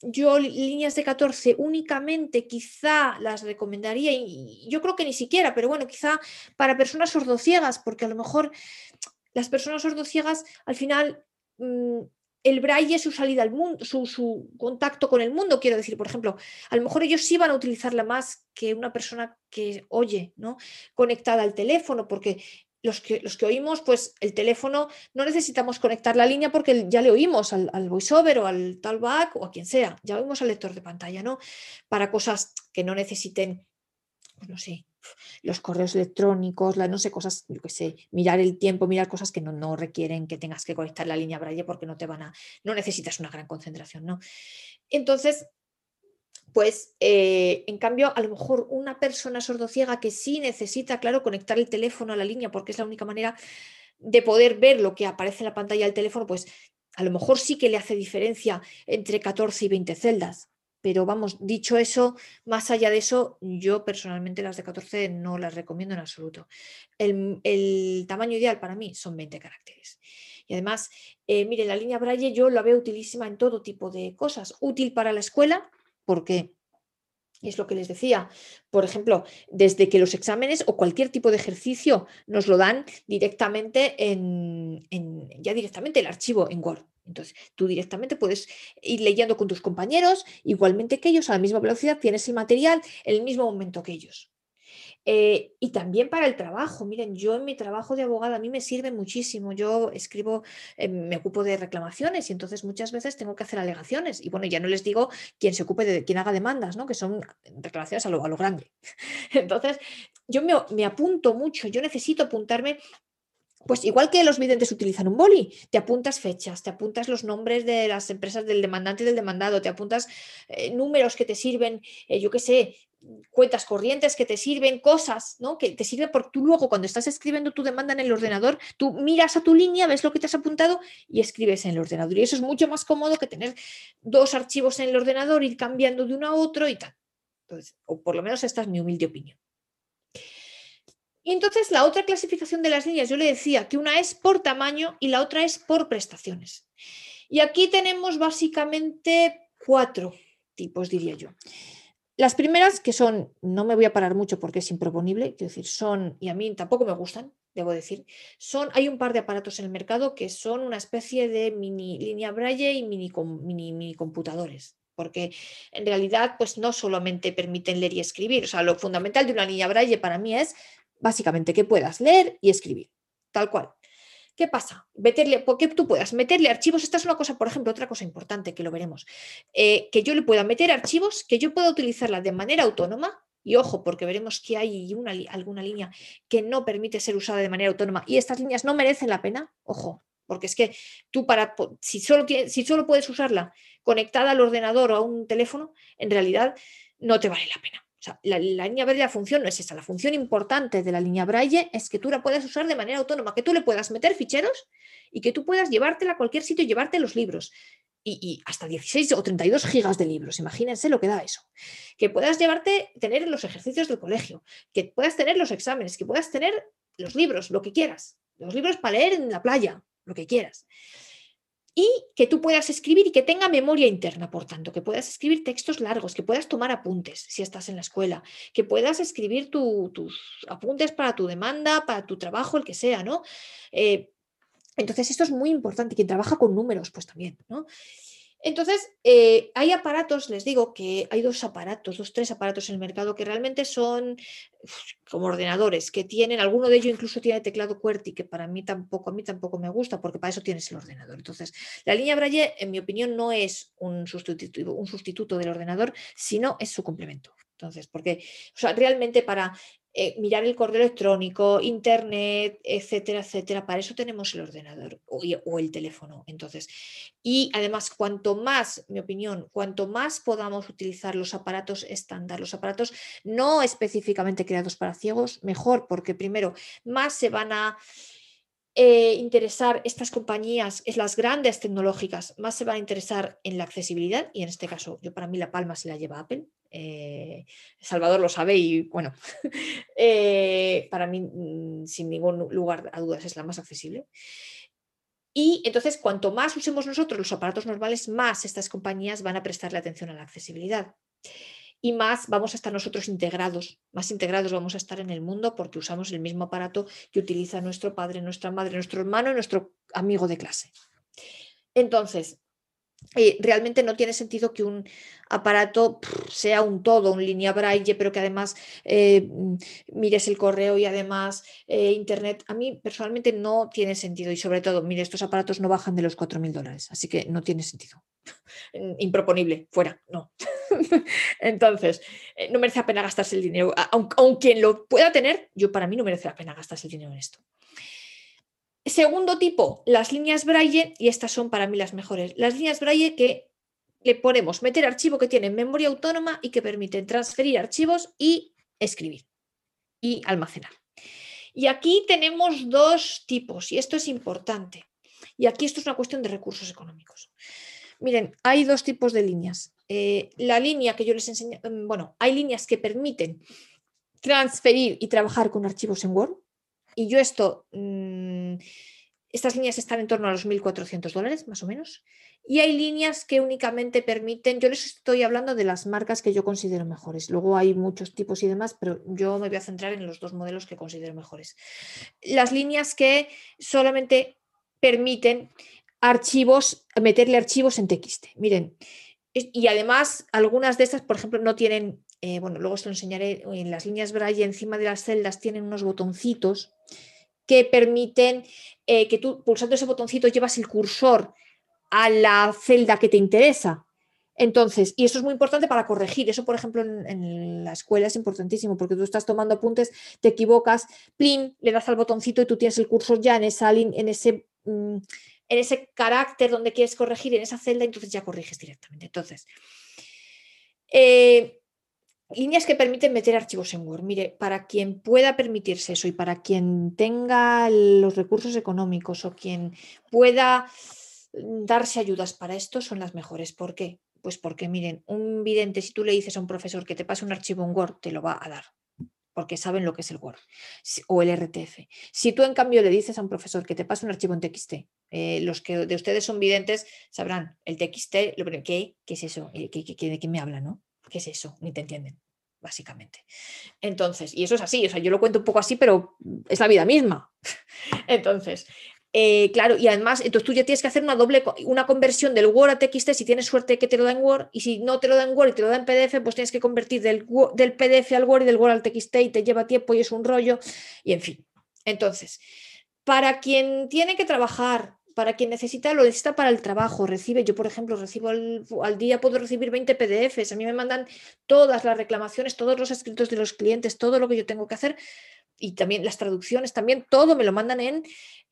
yo líneas de 14 únicamente quizá las recomendaría, y yo creo que ni siquiera, pero bueno, quizá para personas sordociegas, porque a lo mejor las personas sordociegas al final mm, el braille es su salida al mundo, su, su, contacto con el mundo, quiero decir, por ejemplo, a lo mejor ellos sí van a utilizarla más que una persona que oye, ¿no? Conectada al teléfono, porque los que, los que oímos, pues el teléfono no necesitamos conectar la línea porque ya le oímos al, voiceover o al talkback o a quien sea, ya oímos al lector de pantalla, ¿no? Para cosas que no necesiten, pues no sé, los correos electrónicos, la, no sé, cosas, yo qué sé, mirar el tiempo, mirar cosas que no, no requieren que tengas que conectar la línea Braille porque no te van a, no necesitas una gran concentración, ¿no? Entonces, pues eh, en cambio, a lo mejor una persona sordociega que sí necesita, claro, conectar el teléfono a la línea porque es la única manera de poder ver lo que aparece en la pantalla del teléfono, pues a lo mejor sí que le hace diferencia entre 14 y 20 celdas. Pero vamos, dicho eso, más allá de eso, yo personalmente las de 14 no las recomiendo en absoluto. El, tamaño ideal para mí son 20 caracteres. Y además, eh, mire, la línea Braille yo la veo utilísima en todo tipo de cosas. Útil para la escuela, porque es lo que les decía, por ejemplo, desde que los exámenes o cualquier tipo de ejercicio nos lo dan directamente en, ya directamente el archivo en Word. Entonces, tú directamente puedes ir leyendo con tus compañeros, igualmente que ellos, a la misma velocidad, tienes el material en el mismo momento que ellos. Eh, y también para el trabajo. Miren, yo en mi trabajo de abogada a mí me sirve muchísimo. Yo escribo, eh, me ocupo de reclamaciones y entonces muchas veces tengo que hacer alegaciones. Y bueno, ya no les digo quién se ocupe de quién haga demandas, ¿no? Que son reclamaciones a lo, a lo grande. (laughs) Entonces, yo me, me apunto mucho, yo necesito apuntarme pues igual que los videntes utilizan un boli, te apuntas fechas, te apuntas los nombres de las empresas del demandante y del demandado, te apuntas eh, números que te sirven, yo qué sé, cuentas corrientes que te sirven, cosas, ¿no? Que te sirven porque tú luego cuando estás escribiendo tu demanda en el ordenador, tú miras a tu línea, ves lo que te has apuntado y escribes en el ordenador. Y eso es mucho más cómodo que tener dos archivos en el ordenador, ir cambiando de uno a otro y tal. Entonces, o por lo menos esta es mi humilde opinión. Y entonces la otra clasificación de las líneas, yo le decía que una es por tamaño y la otra es por prestaciones. Y aquí tenemos básicamente cuatro tipos, diría yo. Las primeras, que son, no me voy a parar mucho porque es improponible, quiero decir, son, y a mí tampoco me gustan, debo decir, son, hay un par de aparatos en el mercado que son una especie de mini línea Braille y mini, mini, mini computadores. porque en realidad pues no solamente permiten leer y escribir, o sea, lo fundamental de una línea braille para mí es básicamente que puedas leer y escribir, tal cual. ¿Qué pasa? Meterle, porque tú puedas meterle archivos, esta es una cosa, por ejemplo, otra cosa importante que lo veremos, eh, que yo le pueda meter archivos, que yo pueda utilizarla de manera autónoma, y ojo, porque veremos que hay una, alguna línea que no permite ser usada de manera autónoma y estas líneas no merecen la pena, ojo, porque es que tú para, si solo, si solo puedes usarla conectada al ordenador o a un teléfono, en realidad no te vale la pena. O sea, la, línea braille, la función no es esa. La función importante de la línea braille es que tú la puedas usar de manera autónoma, que tú le puedas meter ficheros y que tú puedas llevártela a cualquier sitio y llevarte los libros. Y, hasta 16 o 32 gigas de libros, imagínense lo que da eso. Que puedas llevarte, tener los ejercicios del colegio, que puedas tener los exámenes, que puedas tener los libros, lo que quieras. Los libros para leer en la playa, lo que quieras y que tú puedas escribir y que tenga memoria interna, por tanto, que puedas escribir textos largos, que puedas tomar apuntes si estás en la escuela, que puedas escribir tus apuntes para tu demanda, para tu trabajo, el que sea, ¿no? Eh, entonces, esto es muy importante. Quien trabaja con números, pues también, ¿no? Entonces, eh, hay aparatos, les digo que hay dos aparatos, dos, tres aparatos en el mercado que realmente son como ordenadores, que tienen, alguno de ellos incluso tiene teclado QWERTY, que para mí tampoco, a mí tampoco me gusta, porque para eso tienes el ordenador. Entonces, la línea Braille, en mi opinión, no es un sustituto, un sustituto del ordenador, sino es su complemento. Entonces, porque o sea, realmente para eh, mirar el correo electrónico, internet, etcétera, etcétera. Para eso tenemos el ordenador o, el teléfono. Entonces, y además, cuanto más, mi opinión, cuanto más podamos utilizar los aparatos estándar, los aparatos no específicamente creados para ciegos, mejor, porque primero, más se van a eh, interesar estas compañías, es las grandes tecnológicas, más se van a interesar en la accesibilidad y en este caso, yo para mí la palma se la lleva Apple. Eh, Salvador lo sabe y bueno, (laughs) eh, para mí mm, sin ningún lugar a dudas es la más accesible. Y entonces, cuanto más usemos nosotros los aparatos normales, más estas compañías van a prestarle atención a la accesibilidad y más vamos a estar nosotros integrados, más integrados vamos a estar en el mundo porque usamos el mismo aparato que utiliza nuestro padre, nuestra madre, nuestro hermano y nuestro amigo de clase. Entonces, eh, realmente no tiene sentido que un aparato sea un todo, un línea braille, pero que además eh, mires el correo y además eh, Internet. A mí personalmente no tiene sentido y sobre todo, mire, estos aparatos no bajan de los 4.000 dólares, así que no tiene sentido. (laughs) Improponible, fuera, no. (laughs) Entonces, no merece la pena gastarse el dinero. Aunque, quien lo pueda tener, yo para mí no merece la pena gastarse el dinero en esto. Segundo tipo, las líneas Braille, y estas son para mí las mejores. Las líneas Braille que le ponemos meter archivo que tienen memoria autónoma y que permiten transferir archivos y escribir y almacenar. Y aquí tenemos dos tipos, y esto es importante. Y aquí esto es una cuestión de recursos económicos. Miren, hay dos tipos de líneas. Eh, la línea que yo les enseño, mm, bueno, hay líneas que permiten transferir y trabajar con archivos en Word. Y yo esto, mm, estas líneas están en torno a los 1.400 dólares, más o menos. Y hay líneas que únicamente permiten, yo les estoy hablando de las marcas que yo considero mejores. Luego hay muchos tipos y demás, pero yo me voy a centrar en los dos modelos que considero mejores. Las líneas que solamente permiten archivos, meterle archivos en TXT. Miren, y además, algunas de estas, por ejemplo, no tienen, eh, bueno, luego os lo enseñaré, en las líneas Braille encima de las celdas tienen unos botoncitos que permiten eh, que tú, pulsando ese botoncito, llevas el cursor a la celda que te interesa. Entonces, y eso es muy importante para corregir. Eso, por ejemplo, en, la escuela es importantísimo porque tú estás tomando apuntes, te equivocas, plin, le das al botoncito y tú tienes el cursor ya en, esa, en ese mm, en ese carácter donde quieres corregir, en esa celda, entonces ya corriges directamente. Entonces, eh, líneas que permiten meter archivos en Word. Mire, para quien pueda permitirse eso y para quien tenga los recursos económicos o quien pueda darse ayudas para esto, son las mejores. ¿Por qué? Pues porque, miren, un vidente, si tú le dices a un profesor que te pase un archivo en Word, te lo va a dar porque saben lo que es el Word o el RTF. Si tú en cambio le dices a un profesor que te pase un archivo en TXT, eh, los que de ustedes son videntes sabrán el TXT, ¿qué, ¿qué es eso? ¿De qué me habla? ¿no? ¿Qué es eso? Ni te entienden, básicamente. Entonces, y eso es así, o sea, yo lo cuento un poco así, pero es la vida misma. (laughs) Entonces, Eh, claro, y además, entonces tú ya tienes que hacer una doble, una conversión del Word a TXT si tienes suerte que te lo da en Word, y si no te lo da en Word y te lo da en PDF, pues tienes que convertir del, del PDF al Word y del Word al TXT y te lleva tiempo y es un rollo, y en fin. Entonces, para quien tiene que trabajar, para quien necesita, lo necesita para el trabajo, recibe, yo por ejemplo recibo al, día, puedo recibir 20 PDFs, a mí me mandan todas las reclamaciones, todos los escritos de los clientes, todo lo que yo tengo que hacer y también las traducciones, también todo me lo mandan en,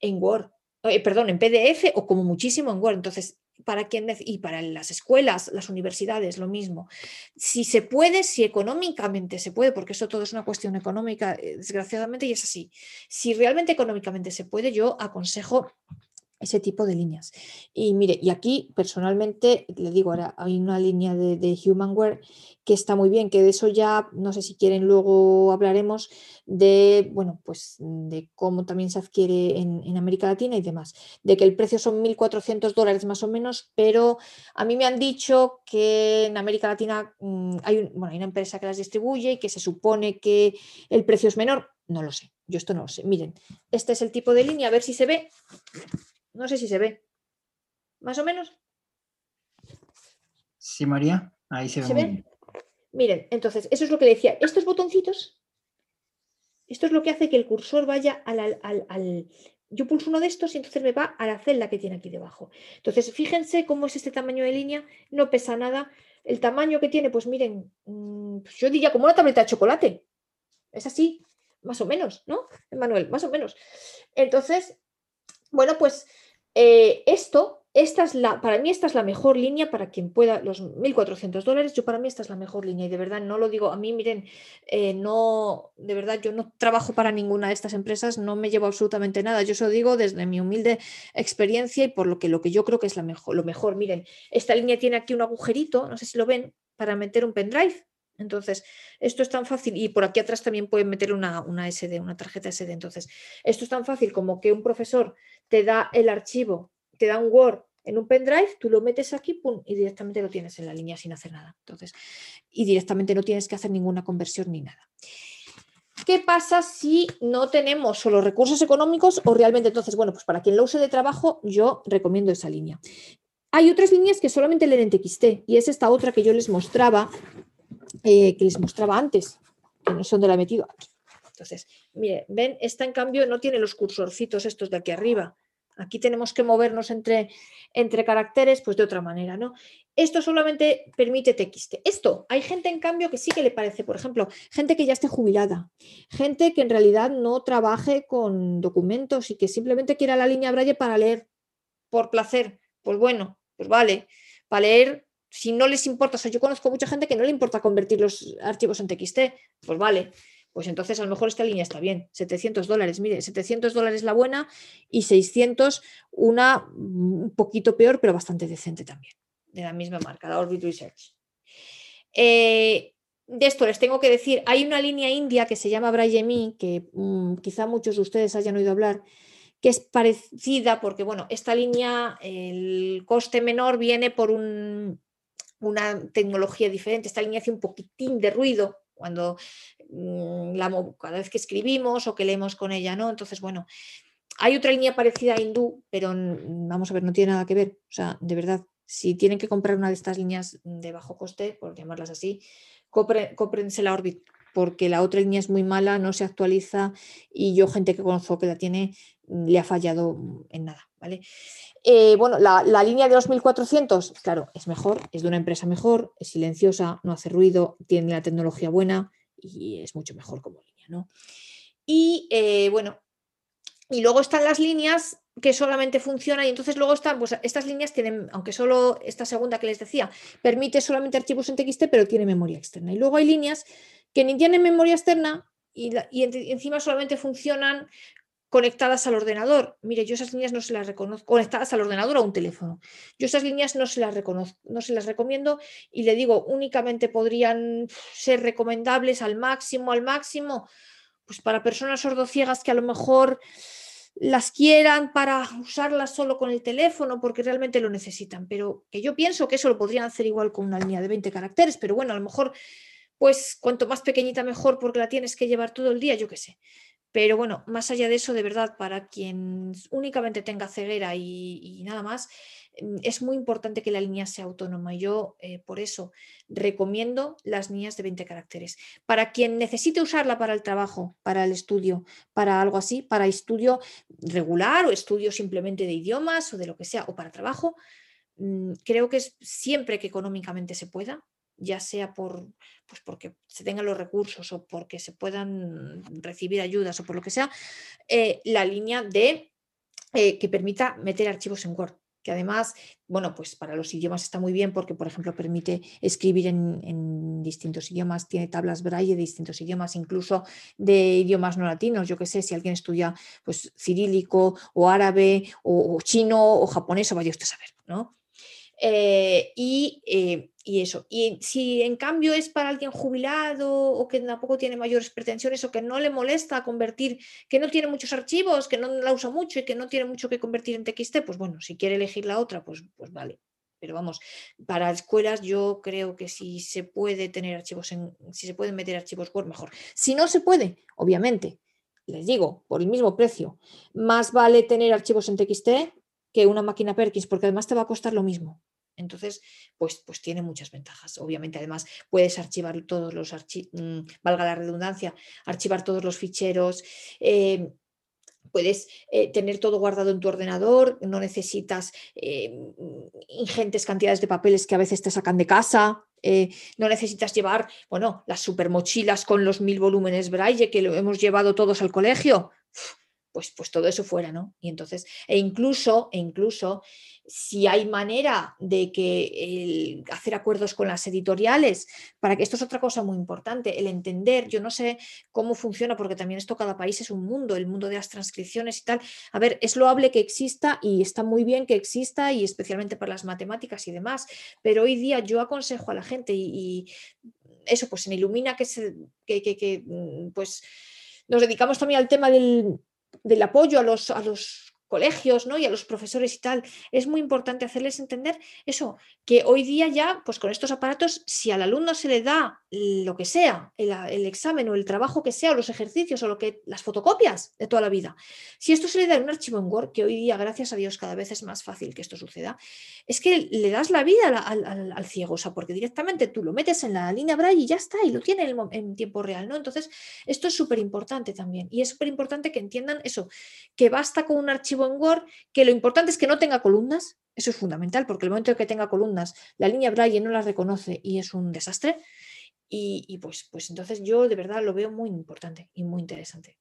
en Word, eh, perdón, en PDF o como muchísimo en Word. Entonces, para quien y para las escuelas, las universidades, lo mismo. Si se puede, si económicamente se puede, porque eso todo es una cuestión económica, eh, desgraciadamente, y es así. Si realmente económicamente se puede, yo aconsejo ese tipo de líneas. Y mire, y aquí personalmente le digo, ahora hay una línea de, Humanware que está muy bien, que de eso ya, no sé si quieren, luego hablaremos de, bueno, pues de cómo también se adquiere en, América Latina y demás, de que el precio son 1.400 dólares más o menos, pero a mí me han dicho que en América Latina mm, hay, bueno, hay una empresa que las distribuye y que se supone que el precio es menor, no lo sé, yo esto no lo sé. Miren, este es el tipo de línea, a ver si se ve. No sé si se ve. ¿Más o menos? Sí, María, ahí se, ve. Miren, entonces, eso es lo que le decía. Estos botoncitos, esto es lo que hace que el cursor vaya al, al, Yo pulso uno de estos y entonces me va a la celda que tiene aquí debajo. Entonces, fíjense cómo es este tamaño de línea, no pesa nada. El tamaño que tiene, pues miren, mm, yo diría como una tableta de chocolate. Es así, más o menos, ¿no? Manuel, más o menos. Entonces, bueno, pues eh, esto, esta es la, para mí esta es la mejor línea para quien pueda, los 1.400 dólares, yo para mí esta es la mejor línea y de verdad no lo digo, a mí miren, eh, no, de verdad yo no trabajo para ninguna de estas empresas, no me llevo absolutamente nada, yo eso digo desde mi humilde experiencia y por lo que, lo que yo creo que es la mejor, lo mejor. Miren, esta línea tiene aquí un agujerito, no sé si lo ven, para meter un pendrive. Entonces, esto es tan fácil, y por aquí atrás también pueden meter una, una SD, una tarjeta SD. Entonces, esto es tan fácil como que un profesor te da el archivo, te da un Word en un pendrive, tú lo metes aquí pum, y directamente lo tienes en la línea sin hacer nada. Entonces, y directamente no tienes que hacer ninguna conversión ni nada. ¿Qué pasa si no tenemos solo recursos económicos o realmente entonces, bueno, pues para quien lo use de trabajo, yo recomiendo esa línea. Hay otras líneas que solamente leen en y es esta otra que yo les mostraba, eh, que les mostraba antes, que no son de la metido aquí. Entonces, mire, ven, esta en cambio no tiene los cursorcitos estos de aquí arriba. Aquí tenemos que movernos entre, entre caracteres, pues de otra manera, ¿no? Esto solamente permite TXT. Esto, hay gente en cambio que sí que le parece, por ejemplo, gente que ya esté jubilada, gente que en realidad no trabaje con documentos y que simplemente quiera la línea Braille para leer por placer. Pues bueno, pues vale, para leer si no les importa, o sea, yo conozco mucha gente que no le importa convertir los archivos en TXT, pues vale, pues entonces a lo mejor esta línea está bien, 700 dólares, mire, 700 dólares la buena y 600 una un poquito peor, pero bastante decente también, de la misma marca, la Orbit Research. Eh, de esto les tengo que decir, hay una línea india que se llama Braille que mm, quizá muchos de ustedes hayan oído hablar, que es parecida porque, bueno, esta línea, el coste menor viene por un, una tecnología diferente. Esta línea hace un poquitín de ruido cuando mm, la, cada vez que escribimos o que leemos con ella, ¿no? Entonces, bueno, hay otra línea parecida a hindú, pero vamos a ver, no tiene nada que ver. O sea, de verdad, si tienen que comprar una de estas líneas de bajo coste, por llamarlas así, cómprense la Orbit, porque la otra línea es muy mala, no se actualiza y yo, gente que conozco que la tiene, le ha fallado en nada, ¿vale? Eh, bueno, la, línea de los 1400, claro, es mejor, es de una empresa mejor, es silenciosa, no hace ruido, tiene la tecnología buena y es mucho mejor como línea, ¿no? Y eh, bueno, y luego están las líneas que solamente funcionan y entonces luego están, pues estas líneas tienen, aunque solo esta segunda que les decía, permite solamente archivos en TXT, pero tiene memoria externa. Y luego hay líneas que ni tienen memoria externa y, y encima solamente funcionan conectadas al ordenador. Mire, yo esas líneas no se las reconozco, conectadas al ordenador o a un teléfono. Yo esas líneas no se las reconozco, no se las recomiendo y le digo, únicamente podrían ser recomendables al máximo, al máximo, pues para personas sordociegas que a lo mejor las quieran para usarlas solo con el teléfono porque realmente lo necesitan, pero que yo pienso que eso lo podrían hacer igual con una línea de 20 caracteres, pero bueno, a lo mejor pues cuanto más pequeñita mejor porque la tienes que llevar todo el día, yo qué sé Pero bueno, más allá de eso, de verdad, para quien únicamente tenga ceguera y, nada más, mm, es muy importante que la línea sea autónoma. Yo eh, por eso recomiendo las líneas de 20 caracteres. Para quien necesite usarla para el trabajo, para el estudio, para algo así, para estudio regular o estudio simplemente de idiomas o de lo que sea, o para trabajo, mm, creo que es siempre que económicamente se pueda, ya sea por, pues porque se tengan los recursos o porque se puedan recibir ayudas o por lo que sea, eh, la línea de eh, que permita meter archivos en Word que además, bueno, pues para los idiomas está muy bien porque, por ejemplo, permite escribir en, distintos idiomas, tiene tablas braille de distintos idiomas, incluso de idiomas no latinos. Yo qué sé, si alguien estudia pues cirílico o árabe o, o chino o japonés, o vaya usted a saber, ¿no? Eh, eh, y, eso. Y si en cambio es para alguien jubilado o que tampoco tiene mayores pretensiones o que no le molesta convertir, que no tiene muchos archivos, que no la usa mucho y que no tiene mucho que convertir en TXT, pues bueno, si quiere elegir la otra, pues, pues vale. Pero vamos, para escuelas yo creo que si se puede tener archivos en, si se pueden meter archivos Word, mejor. Si no se puede, obviamente, les digo, por el mismo precio, más vale tener archivos en TXT que una máquina Perkins, porque además te va a costar lo mismo. Entonces, pues, pues tiene muchas ventajas. Obviamente, además, puedes archivar todos los archivos, mm, valga la redundancia, archivar todos los ficheros. Eh, puedes eh, tener todo guardado en tu ordenador, no necesitas eh, ingentes cantidades de papeles que a veces te sacan de casa, no necesitas llevar, bueno, las super mochilas con los mil volúmenes Braille que lo hemos llevado todos al colegio. Pues, pues todo eso fuera, ¿no? Y entonces, e incluso, e incluso si hay manera de que hacer acuerdos con las editoriales, para que esto es otra cosa muy importante, el entender, yo no sé cómo funciona, porque también esto cada país es un mundo, el mundo de las transcripciones y tal. A ver, es loable que exista y está muy bien que exista y especialmente para las matemáticas y demás, pero hoy día yo aconsejo a la gente y, eso, pues me ilumina que, se, que, mm, pues nos dedicamos también al tema del, del apoyo a los, a los colegios ¿no? y a los profesores y tal, es muy importante hacerles entender eso, que hoy día ya, pues con estos aparatos, si al alumno se le da lo que sea, el, examen o el trabajo que sea, o los ejercicios o lo que, las fotocopias de toda la vida, si esto se le da en un archivo en Word, que hoy día, gracias a Dios, cada vez es más fácil que esto suceda, es que le das la vida al, ciego, o sea, porque directamente tú lo metes en la línea Braille y ya está, y lo tiene en, en tiempo real, ¿no? Entonces, esto es súper importante también, y es súper importante que entiendan eso, que basta con un archivo en Word, que lo importante es que no tenga columnas, eso es fundamental, porque el momento en que tenga columnas, la línea Braille no las reconoce y es un desastre. Y, pues, pues entonces yo de verdad lo veo muy importante y muy interesante.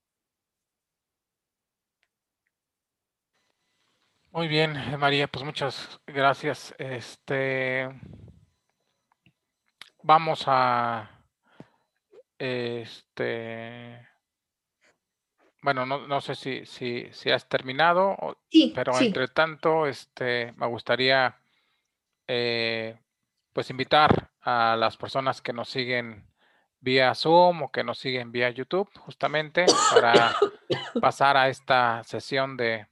Muy bien, María, pues muchas gracias. Este vamos a este bueno, no, sé si, si, si, has terminado, pero entre tanto, este, me gustaría eh, pues invitar a las personas que nos siguen vía Zoom o que nos siguen vía YouTube, justamente para (coughs) pasar a esta sesión de,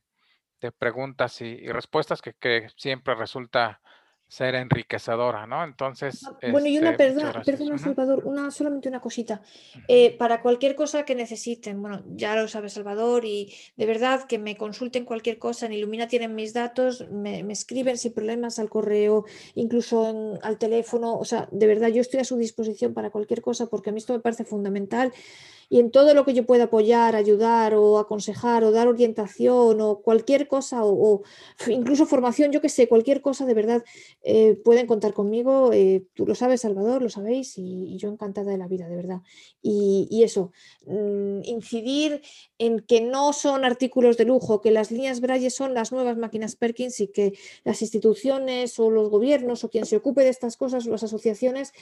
preguntas y, respuestas que, que, siempre resulta ser enriquecedora, ¿no? Entonces. Ah, bueno, y una este, perdona, Salvador, una, solamente una cosita. Eh, para cualquier cosa que necesiten, bueno, ya lo sabe Salvador, y de verdad que me consulten cualquier cosa, en Ilumina tienen mis datos, me, escriben sin problemas al correo, incluso al teléfono, o sea, de verdad, yo estoy a su disposición para cualquier cosa porque a mí esto me parece fundamental y en todo lo que yo pueda apoyar, ayudar o aconsejar o dar orientación o cualquier cosa o, incluso formación, yo que sé, cualquier cosa de verdad, eh, pueden contar conmigo. Eh, tú lo sabes, Salvador, lo sabéis y, yo encantada de la vida, de verdad. Y, eso, mm, incidir en que no son artículos de lujo, que las líneas Braille son las nuevas máquinas Perkins y que las instituciones o los gobiernos o quien se ocupe de estas cosas o las asociaciones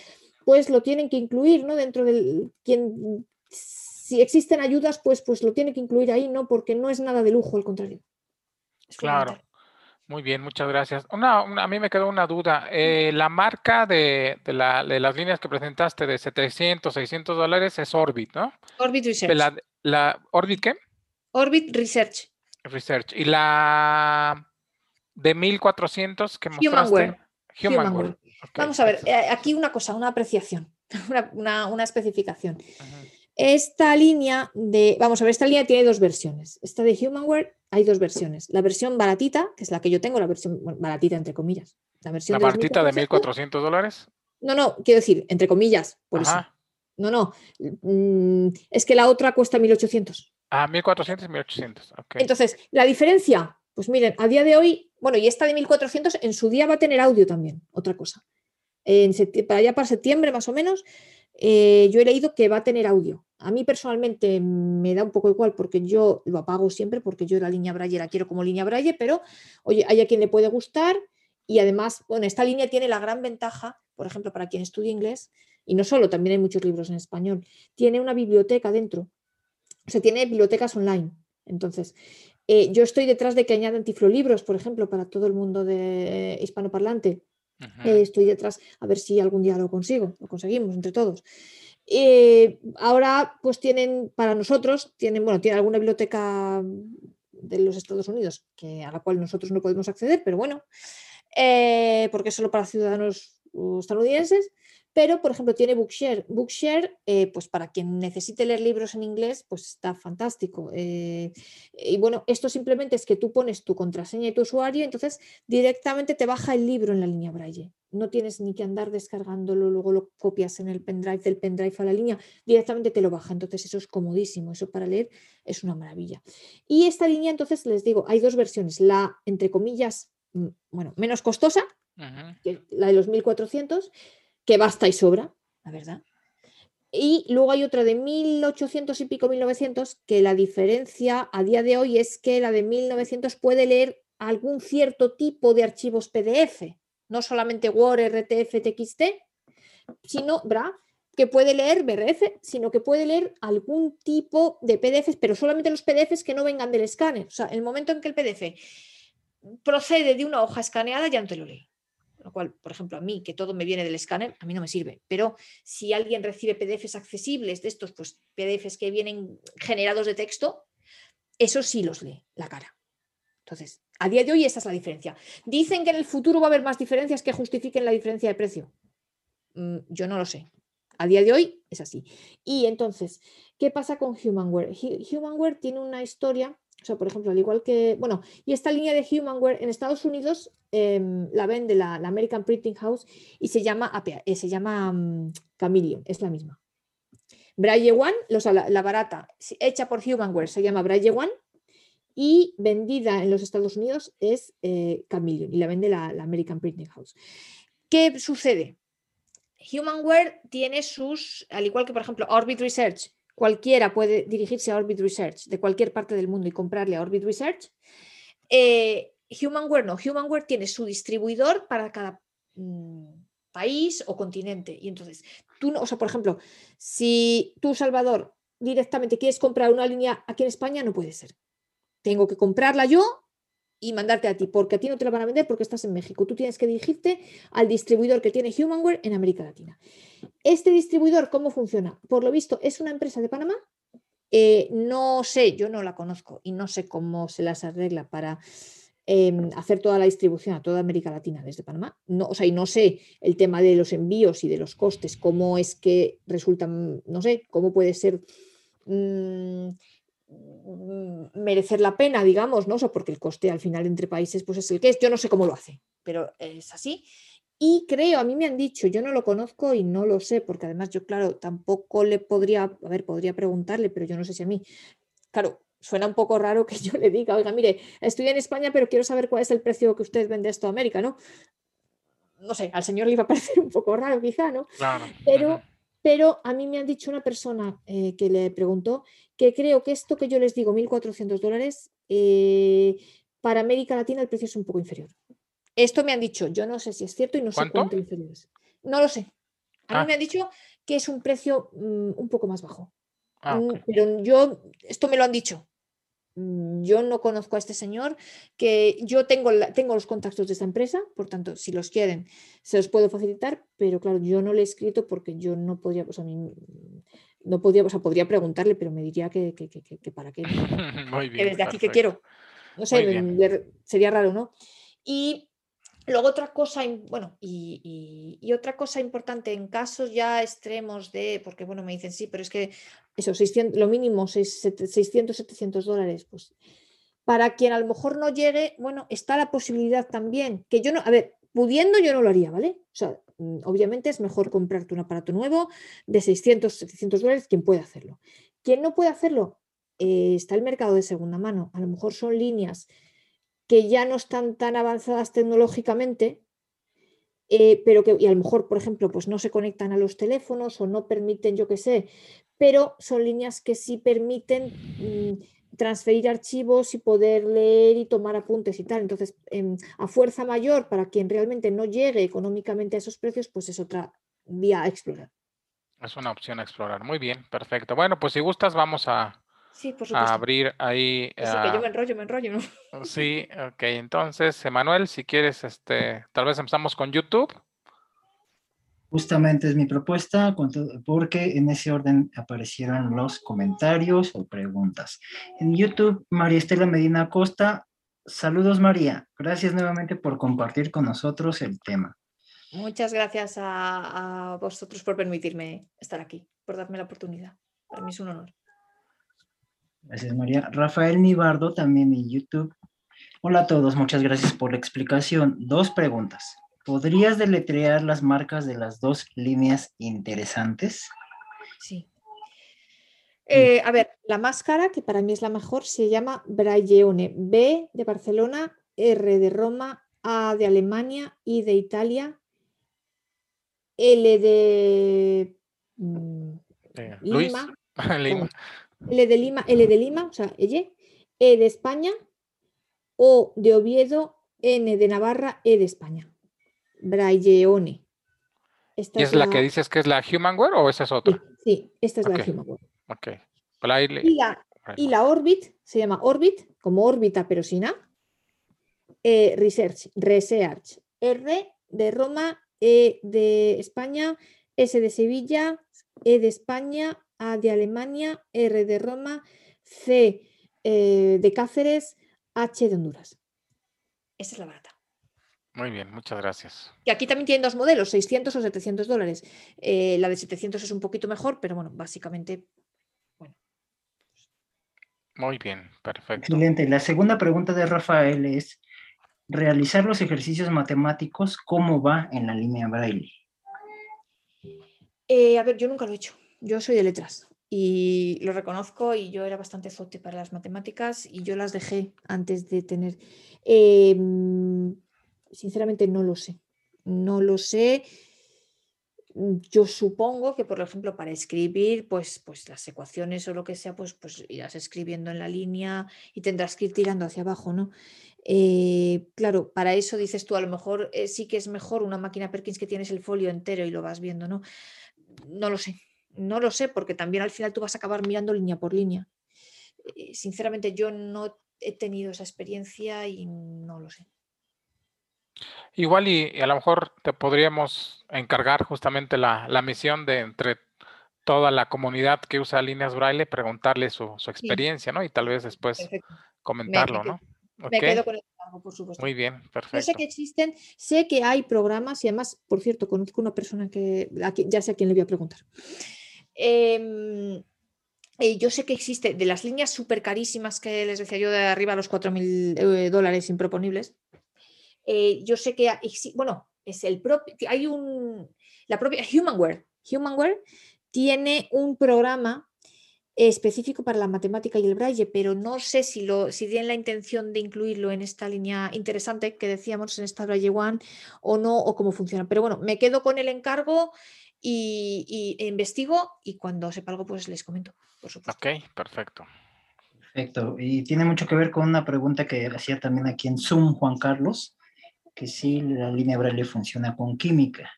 pues lo tienen que incluir, ¿no? Dentro del quien si existen ayudas, pues, pues lo tiene que incluir ahí, ¿no? Porque no es nada de lujo, al contrario. claro. Muy bien, muchas gracias. Una, a mí me quedó una duda. Eh, la marca de, las líneas que presentaste de 700, 600 dólares es Orbit, ¿no? Orbit Research. La, ¿Orbit qué? Orbit Research. Research. ¿Y la de 1400 que mostraste? Vamos a ver, eh, aquí una cosa, una apreciación, (laughs) una, especificación. Esta línea de, vamos a ver, esta línea tiene dos versiones. Esta de Humanware hay dos versiones. La versión baratita, que es la que yo tengo, la versión baratita entre comillas. La versión ¿La baratita de 1.400 dólares? No, no, quiero decir, entre comillas, por eso. No, no, mm, es que la otra cuesta 1.800. Ah, 1.400 y 1.800. Entonces, la diferencia, pues miren, a día de hoy, bueno, y esta de 1.400 en su día va a tener audio también, otra cosa. En para allá para septiembre más o menos, eh, yo he leído que va a tener audio. A mí personalmente me da un poco igual porque yo lo apago siempre porque yo la línea Braille la quiero como línea Braille, pero oye, hay a quien le puede gustar y además, bueno, esta línea tiene la gran ventaja, por ejemplo, para quien estudia inglés, y no solo, también hay muchos libros en español, tiene una biblioteca dentro, o sea, tiene bibliotecas online. Entonces, eh, yo estoy detrás de que añadan tiflolibros, por ejemplo, para todo el mundo de hispanoparlante. Eh, estoy detrás a ver si algún día lo consigo, lo conseguimos entre todos. Eh, ahora, pues tienen, para nosotros, tienen, bueno, tiene alguna biblioteca de los Estados Unidos que, a la cual nosotros no podemos acceder, pero bueno, eh, porque es solo para ciudadanos uh, estadounidenses. Pero, por ejemplo, tiene Bookshare. Bookshare, eh, pues para quien necesite leer libros en inglés, pues está fantástico. Eh, y bueno, esto simplemente es que tú pones tu contraseña y tu usuario, entonces directamente te baja el libro en la línea Braille. No tienes ni que andar descargándolo, luego lo copias en el pendrive del pendrive a la línea, directamente te lo baja. Entonces eso es comodísimo, eso para leer es una maravilla. Y esta línea, entonces les digo, hay dos versiones, la entre comillas, mm, bueno, menos costosa, que la de los 1400 que basta y sobra, la verdad. Y luego hay otra de 1800 y pico, 1900, que la diferencia a día de hoy es que la de 1900 puede leer algún cierto tipo de archivos PDF, no solamente Word, RTF, TXT, sino, ¿verdad? que puede leer BRF, sino que puede leer algún tipo de PDFs, pero solamente los PDFs que no vengan del escáner. O sea, el momento en que el PDF procede de una hoja escaneada, ya no te lo lee lo cual, por ejemplo, a mí, que todo me viene del escáner, a mí no me sirve. Pero si alguien recibe PDFs accesibles de estos, pues PDFs que vienen generados de texto, eso sí los lee la cara. Entonces, a día de hoy esa es la diferencia. Dicen que en el futuro va a haber más diferencias que justifiquen la diferencia de precio. Mm, yo no lo sé. A día de hoy es así. Y entonces, ¿qué pasa con Humanware? Humanware tiene una historia o sea, por ejemplo, al igual que, bueno, y esta línea de Humanware en Estados Unidos em, la vende la, American Printing House y se llama, eh, se llama um, Chameleon, es la misma. Braille One, la, barata, hecha por Humanware, se llama Braille One y vendida en los Estados Unidos es eh, Chameleon y la vende la, la American Printing House. ¿Qué sucede? Humanware tiene sus, al igual que por ejemplo Orbit Research, Cualquiera puede dirigirse a Orbit Research de cualquier parte del mundo y comprarle a Orbit Research. Eh, Humanware no, Humanware tiene su distribuidor para cada mm, país o continente. Y entonces, tú, o sea, por ejemplo, si tú, Salvador, directamente quieres comprar una línea aquí en España, no puede ser. Tengo que comprarla yo y mandarte a ti, porque a ti no te la van a vender porque estás en México. Tú tienes que dirigirte al distribuidor que tiene Humanware en América Latina. Este distribuidor, ¿cómo funciona? Por lo visto, es una empresa de Panamá. Eh, no sé, yo no la conozco y no sé cómo se las arregla para em, hacer toda la distribución a toda América Latina desde Panamá. No, o sea, y no sé el tema de los envíos y de los costes, cómo es que resultan, no sé, cómo puede ser. Mm, merecer la pena, digamos, ¿no? porque el coste al final entre países pues es el que es. Yo no sé cómo lo hace, pero es así. Y creo, a mí me han dicho, yo no lo conozco y no lo sé, porque además yo, claro, tampoco le podría, a ver, podría preguntarle, pero yo no sé si a mí, claro, suena un poco raro que yo le diga, oiga, mire, estoy en España, pero quiero saber cuál es el precio que usted vende esto a América, ¿no? No sé, al señor le iba a (laughs) parecer un poco raro quizá, ¿no? Claro. Pero, pero a mí me han dicho una persona eh, que le preguntó que creo que esto que yo les digo, 1.400 dólares, eh, para América Latina el precio es un poco inferior. Esto me han dicho, yo no sé si es cierto y no sé cuánto inferior es. No lo sé. A mí ah. me han dicho que es un precio mm, un poco más bajo. Ah, mm, pero yo, esto me lo han dicho. Mm, yo no conozco a este señor, que yo tengo, tengo los contactos de esta empresa, por tanto, si los quieren, se los puedo facilitar, pero claro, yo no le he escrito porque yo no podría, pues a mí no podía, o sea, podría preguntarle, pero me diría que, para qué. (laughs) Muy bien, que desde aquí que quiero. No sé, sería raro, ¿no? Y luego otra cosa, bueno, y, otra cosa importante en casos ya extremos de, porque bueno, me dicen sí, pero es que eso, 600, lo mínimo 600, 700 dólares, pues para quien a lo mejor no llegue, bueno, está la posibilidad también, que yo no, a ver, pudiendo yo no lo haría, ¿vale? O sea, mm, obviamente es mejor comprarte un aparato nuevo de 600, 700 dólares, quien puede hacerlo. Quien no puede hacerlo, eh, está el mercado de segunda mano, a lo mejor son líneas que ya no están tan avanzadas tecnológicamente, eh, pero que y a lo mejor, por ejemplo, pues no se conectan a los teléfonos o no permiten, yo qué sé, pero son líneas que sí permiten mm, transferir archivos y poder leer y tomar apuntes y tal. Entonces, em, a fuerza mayor, para quien realmente no llegue económicamente a esos precios, pues es otra vía a explorar. Es una opción a explorar. Muy bien, perfecto. Bueno, pues si gustas, vamos a, a abrir ahí. Sí, que yo ah, me enrollo, me enrollo, ¿no? Sí, ok. Entonces, Emanuel, si quieres, este, tal vez empezamos con YouTube. Justamente es mi propuesta, porque en ese orden aparecieron los comentarios o preguntas. En YouTube, María Estela Medina Costa. Saludos, María. Gracias nuevamente por compartir con nosotros el tema. Muchas gracias a, a vosotros por permitirme estar aquí, por darme la oportunidad. Para mí es un honor. Gracias, María. Rafael Nibardo, también en YouTube. Hola a todos, muchas gracias por la explicación. Dos preguntas. ¿Podrías deletrear las marcas de las dos líneas interesantes? Sí. Eh, a ver, la máscara, que para mí es la mejor, se llama Brailleone. B de Barcelona, R de Roma, A de Alemania, I de Italia, L de mm, Lima. (laughs) Lima. L de Lima, L de Lima, o sea, E de España, O de Oviedo, N de Navarra, E de España. Brailleone. ¿Y es, la... que dices que es la Humanware o esa es otra? Sí, esta es la Humanware. Ok. Y la, y la, Orbit se llama Orbit, como órbita pero sin A. Eh, research, Research. R de Roma, E de España, S de Sevilla, E de España, a de Alemania, R de Roma, C eh, de Cáceres, H de Honduras. Esa es la barata. Muy bien, muchas gracias. Y aquí también tienen dos modelos, 600 o 700 dólares. Eh, la de 700 es un poquito mejor, pero bueno, básicamente, bueno. Muy bien, perfecto. Excelente. La segunda pregunta de Rafael es, realizar los ejercicios matemáticos, ¿cómo va en la línea braille? Eh, a ver, yo nunca lo he hecho yo soy de letras y lo reconozco y yo era bastante zote para las matemáticas y yo las dejé antes de tener... Em, sinceramente no lo sé, no lo sé. Yo supongo que, por ejemplo, para escribir, pues, pues las ecuaciones o lo que sea, pues, pues irás escribiendo en la línea y tendrás que ir tirando hacia abajo, ¿no? Eh, claro, para eso dices tú, a lo mejor eh, sí que es mejor una máquina Perkins que tienes el folio entero y lo vas viendo, ¿no? No lo sé, no lo sé, porque también al final tú vas a acabar mirando línea por línea. Eh, sinceramente, yo no he tenido esa experiencia y no lo sé. Igual y, a lo mejor te podríamos encargar justamente la, misión de entre toda la comunidad que usa líneas braille, preguntarle su, experiencia, ¿no? Y tal vez después comentarlo, ¿no? Me quedo con el cargo, por supuesto. Muy bien, perfecto. Yo sé que existen, sé que hay programas y además, por cierto, conozco una persona que, ya sé a quién le voy a preguntar, Em, eh, yo sé que existe de las líneas súper carísimas que les decía yo de arriba a los 4.000 eh, dólares improponibles. Eh, yo sé que, bueno, es el propio, hay un, la propia Humanware. Humanware tiene un programa específico para la matemática y el braille, pero no sé si, lo, si tienen la intención de incluirlo en esta línea interesante que decíamos en esta Braille One o no, o cómo funciona. Pero bueno, me quedo con el encargo y, investigo y cuando sepa algo pues les comento, por supuesto. Ok, perfecto. Perfecto. Y tiene mucho que ver con una pregunta que hacía también aquí en Zoom Juan Carlos, que si la línea braille funciona con química.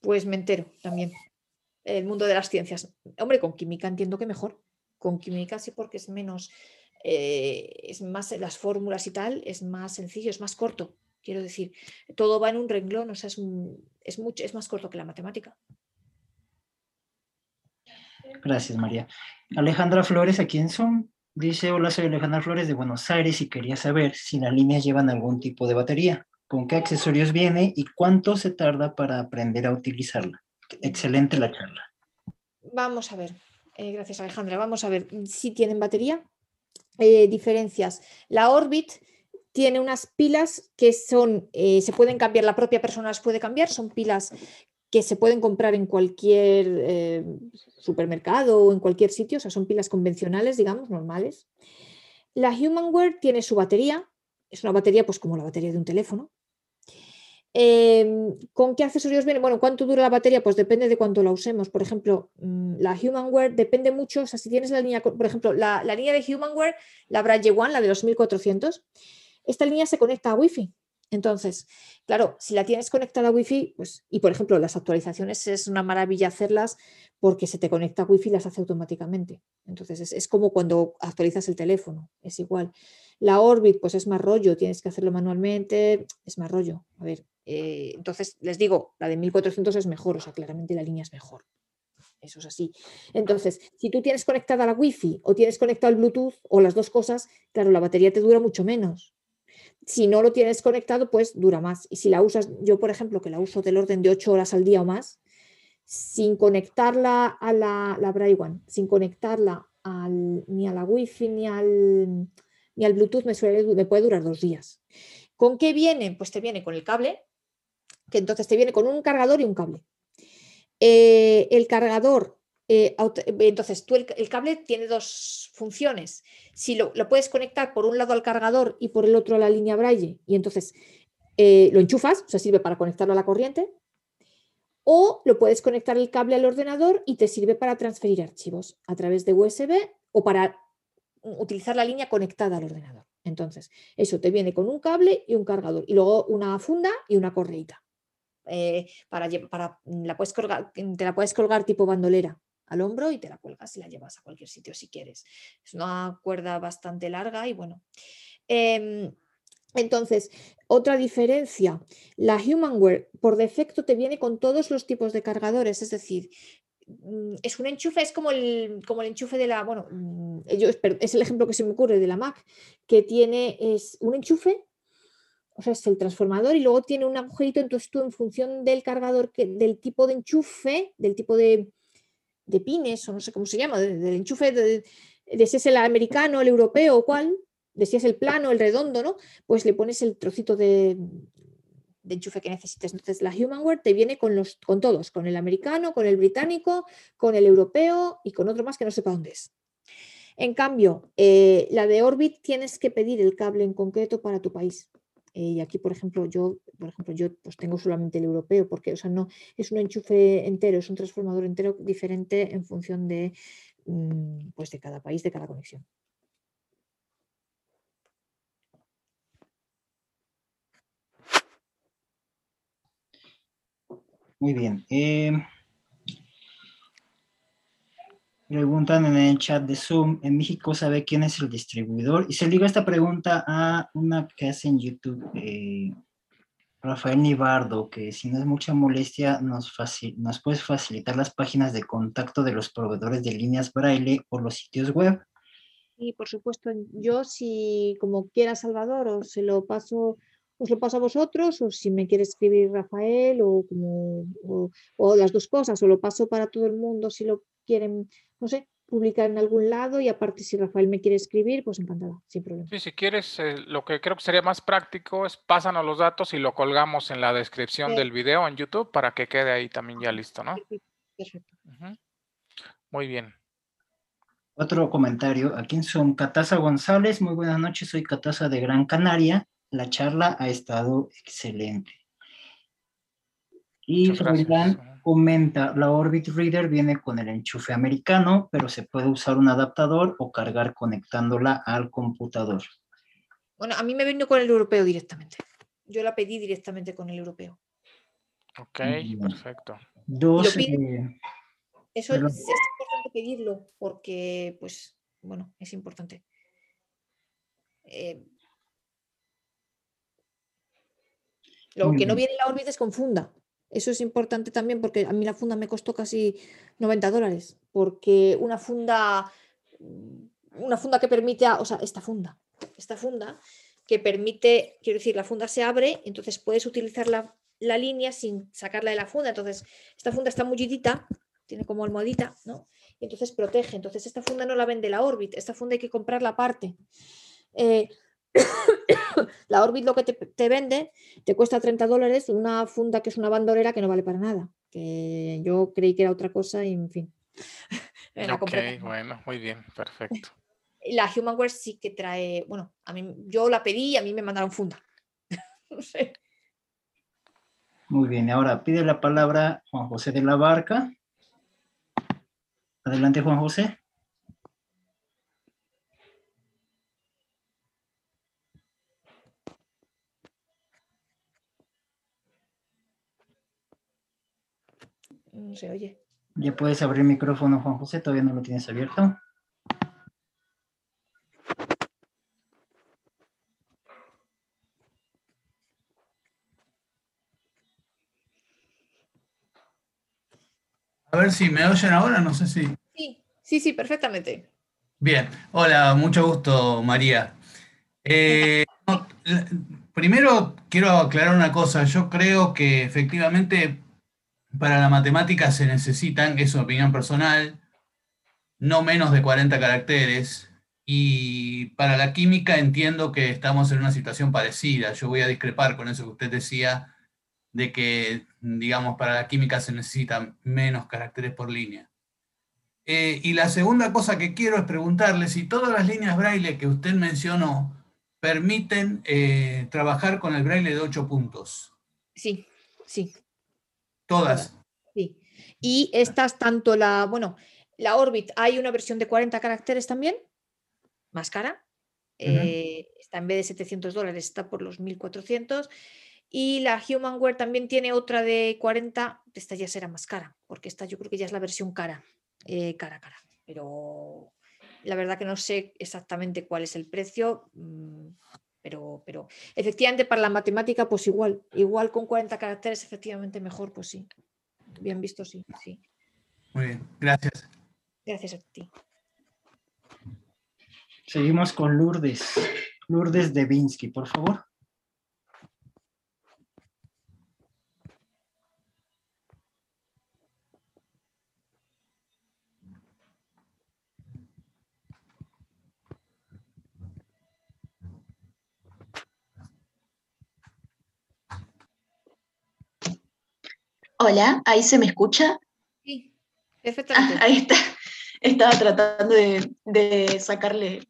Pues me entero también. El mundo de las ciencias. Hombre, con química entiendo que mejor. Con química sí porque es menos, eh, es más las fórmulas y tal, es más sencillo, es más corto. Quiero decir, todo va en un renglón, o sea, es, mucho, es más corto que la matemática. Gracias, María. Alejandra Flores, aquí en Zoom, dice, hola, soy Alejandra Flores de Buenos Aires y quería saber si las líneas llevan algún tipo de batería, con qué accesorios viene y cuánto se tarda para aprender a utilizarla. Excelente la charla. vamos a ver. Eh, gracias, Alejandra. Vamos a ver si tienen batería. Eh, diferencias. La Orbit tiene unas pilas que son, eh, se pueden cambiar, la propia persona las puede cambiar, son pilas que se pueden comprar en cualquier supermercado o en cualquier sitio, o sea, son pilas convencionales, digamos, normales. La Humanware tiene su batería, es una batería pues como la batería de un teléfono, Em, ¿Con qué accesorios viene? Bueno, ¿cuánto dura la batería? Pues depende de cuánto la usemos. Por ejemplo, mm, la Humanware depende mucho, o sea, si tienes la línea, por ejemplo, la, línea de Humanware, la Braille One, la de los 1400, esta línea se conecta a Wi-Fi. Entonces, claro, si la tienes conectada a Wi-Fi, pues, y por ejemplo, las actualizaciones es una maravilla hacerlas porque se te conecta a Wi-Fi y las hace automáticamente. Entonces, es, como cuando actualizas el teléfono, es igual. La Orbit, pues es más rollo, tienes que hacerlo manualmente, es más rollo. A ver, eh, entonces, les digo, la de 1400 es mejor, o sea, claramente la línea es mejor. Eso es así. Entonces, si tú tienes conectada la Wi-Fi o tienes conectado el Bluetooth o las dos cosas, claro, la batería te dura mucho menos. Si no lo tienes conectado, pues dura más. Y si la usas, yo por ejemplo, que la uso del orden de 8 horas al día o más, sin conectarla a la, la One, sin conectarla ni a la Wi-Fi ni al, ni al Bluetooth, me, me puede durar dos días. ¿Con qué viene? Pues te viene con el cable, que entonces te viene con un cargador y un cable. Eh, el cargador, eh, entonces tú el, cable tiene dos funciones. Si lo, puedes conectar por un lado al cargador y por el otro a la línea Braille, y entonces eh, lo enchufas, o sea, sirve para conectarlo a la corriente, o lo puedes conectar el cable al ordenador y te sirve para transferir archivos a través de USB o para utilizar la línea conectada al ordenador. Entonces, eso te viene con un cable y un cargador y luego una funda y una correita. Eh, para, para la puedes colgar, te la puedes colgar tipo bandolera al hombro y te la cuelgas y la llevas a cualquier sitio si quieres. Es una cuerda bastante larga y bueno. Em, entonces, otra diferencia, la Humanware por defecto te viene con todos los tipos de cargadores, es decir, mm, es un enchufe, es como el, como el enchufe de la, bueno, mm, es el ejemplo que se me ocurre de la Mac, que tiene es un enchufe o sea, es el transformador y luego tiene un agujerito, entonces tú en función del cargador, que, del tipo de enchufe, del tipo de, pines, o no sé cómo se llama, del, enchufe, de, si es el americano, el europeo o cuál, de si es el plano, el redondo, ¿no? Pues le pones el trocito de, enchufe que necesites. Entonces la Humanware te viene con, los, con todos, con el americano, con el británico, con el europeo y con otro más que no sepa dónde es. En cambio, eh, la de Orbit tienes que pedir el cable en concreto para tu país. Eh, y aquí, por ejemplo, yo, por ejemplo, yo pues tengo solamente el europeo, porque o sea, no es un enchufe entero, es un transformador entero diferente en función de, mm, pues de cada país, de cada conexión. Muy bien. Eh, Preguntan en el chat de Zoom, ¿en México sabe quién es el distribuidor? Y se liga esta pregunta a una que hace en YouTube eh, Rafael Nibardo, que si no es mucha molestia, nos, nos puedes facilitar las páginas de contacto de los proveedores de líneas braille o los sitios web. Y por supuesto, yo si como quiera Salvador, o se lo paso os lo paso a vosotros, o si me quiere escribir Rafael, o, como, o, las dos cosas, o lo paso para todo el mundo si lo quieren, no sé, publicar en algún lado y aparte si Rafael me quiere escribir, pues encantada, sin problema. Sí, si quieres, eh, lo que creo que sería más práctico es pásanos los datos y lo colgamos en la descripción del video en YouTube para que quede ahí también ya listo, ¿no? Perfecto. Muy bien. Otro comentario, aquí son Catasa González, muy buenas noches, soy Catasa de Gran Canaria, la charla ha estado excelente. Y Roland comenta, la Orbit Reader viene con el enchufe americano, pero se puede usar un adaptador o cargar conectándola al computador. Bueno, a mí me vino con el europeo directamente. Yo la pedí directamente con el europeo. Ok, perfecto. Dos, eh, Eso es, es, importante pedirlo porque, pues, bueno, es importante. Eh, Lo que no viene en la órbita es con funda. Eso es importante también porque a mí la funda me costó casi 90 dólares. Porque una funda, una funda que permite, o sea, esta funda, esta funda que permite, quiero decir, la funda se abre, entonces puedes utilizar la, línea sin sacarla de la funda. Entonces, esta funda está mullidita tiene como almohadita, ¿no? Y entonces protege. Entonces esta funda no la vende la Orbit, esta funda hay que comprarla aparte. Eh, (coughs) la Orbit lo que te, vende te cuesta 30 dólares una funda que es una bandolera que no vale para nada. Que yo creí que era otra cosa y en fin. (laughs) ok, bueno, muy bien, perfecto. (laughs) La Humanware sí que trae, bueno, a mí yo la pedí y a mí me mandaron funda. (laughs) no sé. Muy bien, ahora pide la palabra Juan José de la Barca. Adelante, Juan José. No se oye. Ya puedes abrir el micrófono, Juan José, todavía no lo tienes abierto. A ver si me oyen ahora, no sé si. Sí, sí, sí, perfectamente. Bien, hola, mucho gusto, María. Eh, primero quiero aclarar una cosa, yo creo que efectivamente para la matemática se necesitan, es una opinión personal, no menos de 40 caracteres. Y para la química entiendo que estamos en una situación parecida. Yo voy a discrepar con eso que usted decía, de que, digamos, para la química se necesitan menos caracteres por línea. Eh, y la segunda cosa que quiero es preguntarle si todas las líneas braille que usted mencionó permiten eh, trabajar con el braille de 8 puntos. Sí, sí. Todas. Sí. Y estas, tanto la, bueno, la Orbit, hay una versión de 40 caracteres también, más cara. Eh, está en vez de 700 dólares, está por los 1400. Y la Humanware también tiene otra de 40, esta ya será más cara, porque esta yo creo que ya es la versión cara, eh, cara, cara. Pero la verdad que no sé exactamente cuál es el precio, mm, pero, pero efectivamente para la matemática, pues igual, igual con 40 caracteres, efectivamente mejor, pues sí. Bien visto, sí, sí. Muy bien, gracias. Gracias a ti. Seguimos con Lourdes. Lourdes de Vinsky, por favor. Hola, ¿ahí se me escucha? Sí, perfectamente. Ah, ahí está. Estaba tratando de, sacarle,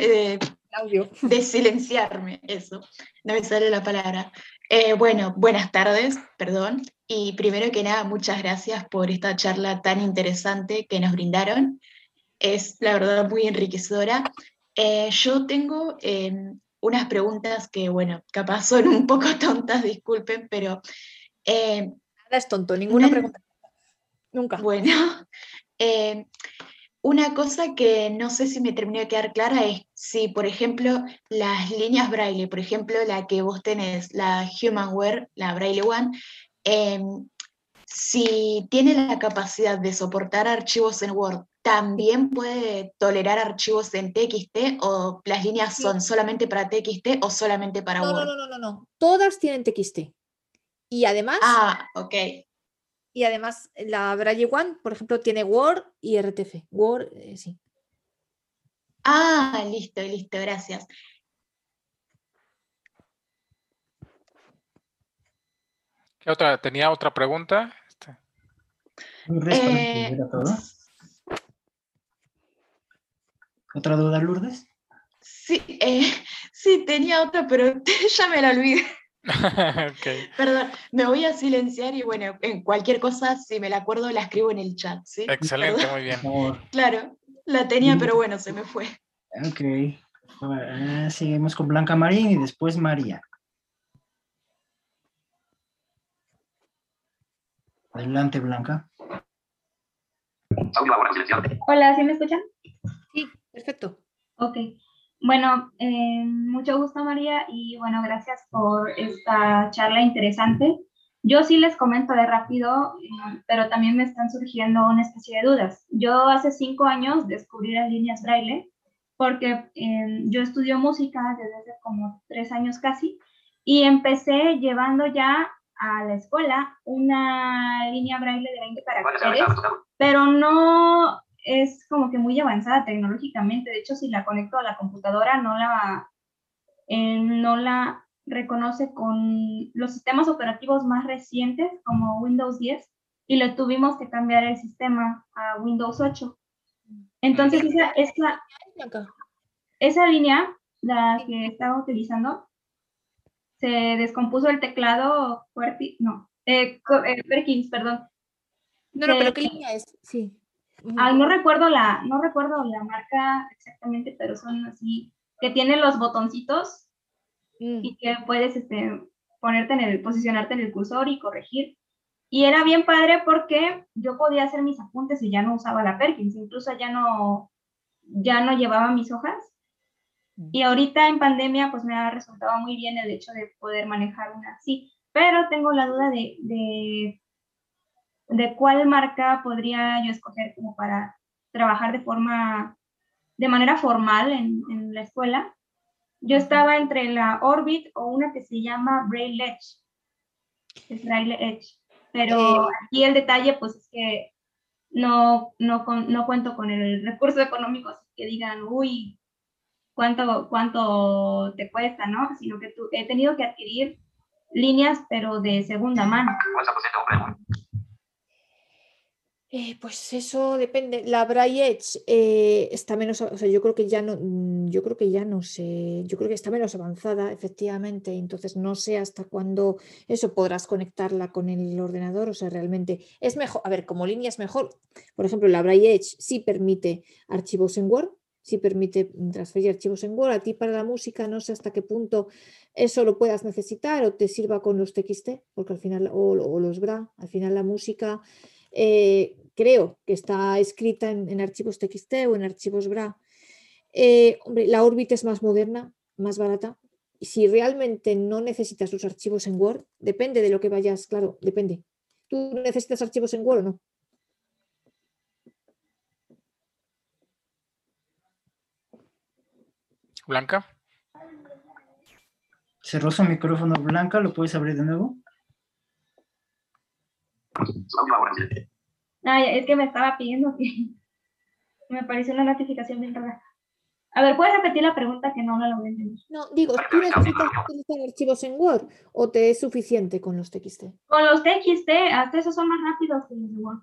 de, audio. de silenciarme, eso. No me sale la palabra. Eh, bueno, buenas tardes, perdón. Y primero que nada, muchas gracias por esta charla tan interesante que nos brindaron. Es la verdad muy enriquecedora. Eh, yo tengo em, unas preguntas que, bueno, capaz son un poco (laughs) tontas, disculpen, pero eh, es tonto, ninguna (laughs) pregunta. Nunca. Bueno, (laughs) eh, una cosa que no sé si me terminó de quedar clara es si, por ejemplo, las líneas braille, por ejemplo, la que vos tenés, la Humanware, la Braille One, em, si tiene la capacidad de soportar archivos en Word, ¿también puede tolerar archivos en TXT o las líneas son solamente para TXT o solamente para Word? No, no, no, no, no. Todas tienen TXT. Y además. Ah, ok. Y además, la Braille One, por ejemplo, tiene Word y RTF. Word, eh, sí. Ah, listo, listo, gracias. ¿Qué otra? ¿Tenía otra pregunta? Este. Eh, ¿Otra duda, Lourdes? Sí, eh, (laughs) sí, tenía otra, pero (laughs) ya me la olvidé. (laughs) Perdón, me voy a silenciar y bueno, en cualquier cosa, si me la acuerdo, la escribo en el chat. ¿sí? Excelente, muy bien. Claro, la tenía, pero bueno, se me fue. Ok. Eh, seguimos con Blanca Marín y después María. Adelante, Blanca. Hola, ¿sí me escuchan? Sí, perfecto. Ok. Bueno, eh, mucho gusto María y bueno, gracias por esta charla interesante. Yo sí les comento de rápido, eh, pero también me están surgiendo una especie de dudas. Yo hace cinco años descubrí las líneas braille porque eh, yo estudio música desde hace como tres años casi y empecé llevando ya a la escuela una línea braille de 20 caracteres, pero no es como que muy avanzada tecnológicamente. De hecho, si la conecto a la computadora, no la, eh, no la reconoce con los sistemas operativos más recientes, como Windows 10, y le tuvimos que cambiar el sistema a Windows 8. Entonces, esa, esa, esa línea, la que estaba utilizando, se descompuso el teclado no, eh, eh, Perkins, perdón. No, no, pero ¿qué línea es? Sí. Ay, no recuerdo la, no recuerdo la marca exactamente, pero son así, que tienen los botoncitos mm. y que puedes este, ponerte en el, posicionarte en el cursor y corregir. Y era bien padre porque yo podía hacer mis apuntes y ya no usaba la Perkins, incluso ya no, ya no llevaba mis hojas. Mm. Y ahorita en pandemia pues me ha resultado muy bien el hecho de poder manejar una así, pero tengo la duda de, de, de cuál marca podría yo escoger como para trabajar de forma, de manera formal en, en la escuela. Yo estaba entre la Orbit o una que se llama Braille Edge. Es Braille Edge. Pero aquí el detalle, pues es que no, no, no cuento con el recurso económico, así que digan, uy, ¿cuánto, cuánto te cuesta, no? Sino que tú, he tenido que adquirir líneas, pero de segunda mano. Eh, pues eso depende. La Braille Edge eh, está menos, o sea, yo creo que ya no, mm, yo creo que ya no sé, yo creo que está menos avanzada, efectivamente. Entonces no sé hasta cuándo eso podrás conectarla con el ordenador. O sea, realmente es mejor. A ver, como línea es mejor. Por ejemplo, la Braille Edge sí permite archivos en Word, sí permite transferir archivos en Word. A ti para la música no sé hasta qué punto eso lo puedas necesitar o te sirva con los TXT, porque al final, o, los BRA, al final la música. Eh, creo que está escrita en, archivos TXT o en archivos BRA. Eh, hombre, la órbita es más moderna, más barata. Y si realmente no necesitas los archivos en Word, depende de lo que vayas, claro, depende. ¿Tú necesitas archivos en Word o no? Blanca. Cerró su micrófono Blanca, ¿lo puedes abrir de nuevo? Ay, es que me estaba pidiendo que (laughs) me apareció una notificación bien rara. A ver, ¿puedes repetir la pregunta que no la logré entender? No, digo, ¿tú necesitas utilizar archivos en Word o te es suficiente con los TXT? Con los TXT, hasta esos son más rápidos que los de Word.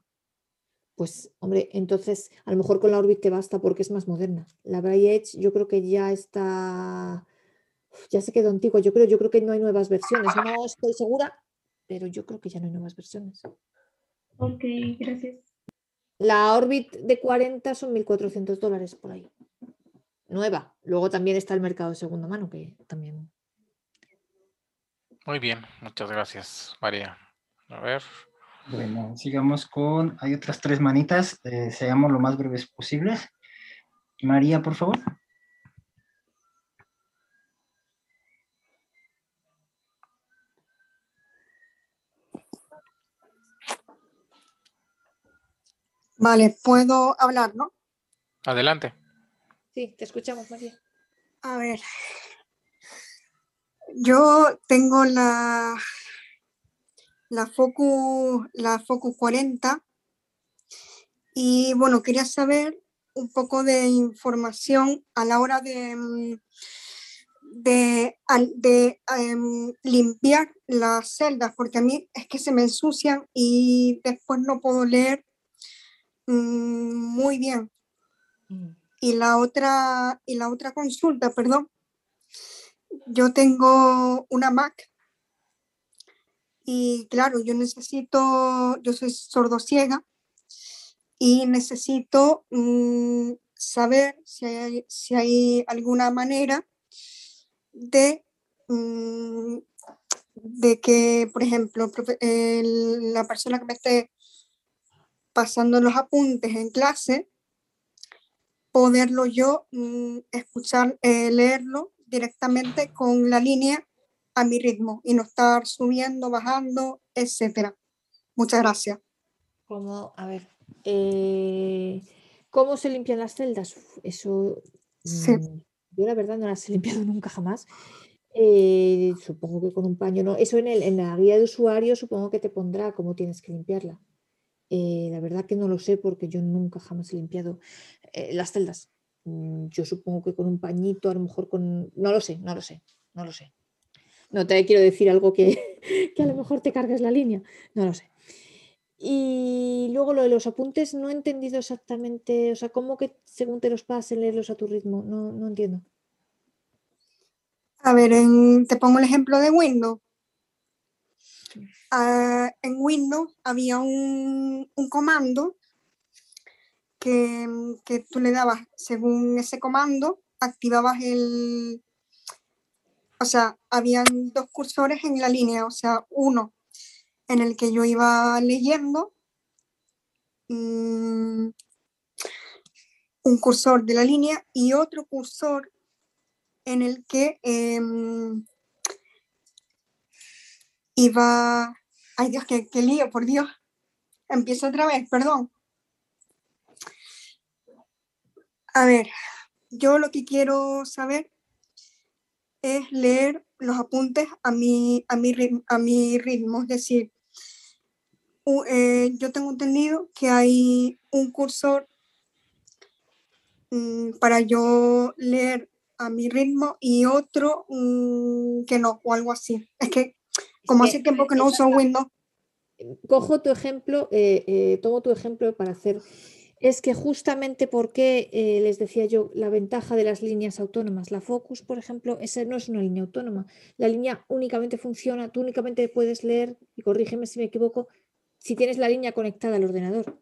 Pues, hombre, entonces a lo mejor con la Orbit te basta porque es más moderna. La Braille Edge yo creo que ya está, ya se quedó antigua. Yo creo, yo creo que no hay nuevas versiones. No estoy segura, pero yo creo que ya no hay nuevas versiones. Ok, gracias. La Orbit de 40 son 1.400 dólares por ahí. Nueva. Luego también está el mercado de segunda mano, que también. Muy bien, muchas gracias, María. A ver. Bueno, sigamos con. Hay otras tres manitas. Eh, seamos lo más breves posibles. María, por favor. Vale, puedo hablar, ¿no? Adelante. Sí, te escuchamos, María. A ver, yo tengo la, la Focus, la Focus 40 y bueno, quería saber un poco de información a la hora de, de, de em, limpiar las celdas, porque a mí es que se me ensucian y después no puedo leer muy bien. Mm. Y la otra, y la otra consulta, perdón. Yo tengo una Mac y claro, yo necesito, yo soy sordociega y necesito mm, saber si hay, si hay, alguna manera de, de que, por ejemplo, la persona que me esté pasando los apuntes en clase, poderlo yo mm, escuchar, eh, leerlo directamente con la línea a mi ritmo y no estar subiendo, bajando, etcétera. Muchas gracias. ¿Cómo, a ver, eh, ¿cómo se limpian las celdas? Eso, sí. Mm, yo la verdad no las he (laughs) limpiado nunca jamás. Eh, supongo que con un paño no. Eso en, el, en la guía de usuario supongo que te pondrá cómo tienes que limpiarla. Eh, la verdad que no lo sé porque yo nunca jamás he limpiado eh, las celdas. Mm, yo supongo que con un pañito, a lo mejor con... No lo sé, no lo sé, no lo sé. No te quiero decir algo que, (laughs) que a lo mejor te cargues la línea, no lo sé. Y luego lo de los apuntes, no he entendido exactamente, o sea, cómo que según te los pasen, leerlos a tu ritmo, no, no entiendo. A ver, te pongo el ejemplo de Windows. Ah, en Windows había un, comando que, que, tú le dabas, según ese comando, activabas el... O sea, habían dos cursores en la línea, o sea, uno en el que yo iba leyendo mm, un cursor de la línea y otro cursor en el que em, iba... Ay Dios, qué lío, por Dios. Empiezo otra vez, perdón. A ver, yo lo que quiero saber es leer los apuntes a mi, a mi, a mi ritmo, es decir, eh, yo tengo entendido que hay un cursor mm, para yo leer a mi ritmo y otro mm, que no, o algo así. Es que como hace tiempo que no uso Windows. Cojo tu ejemplo, eh, eh, tomo tu ejemplo para hacer. Es que justamente porque les decía yo la ventaja de las líneas autónomas. La Focus, por ejemplo, esa no es una línea autónoma. La línea únicamente funciona, tú únicamente puedes leer, y corrígeme si me equivoco, si tienes la línea conectada al ordenador.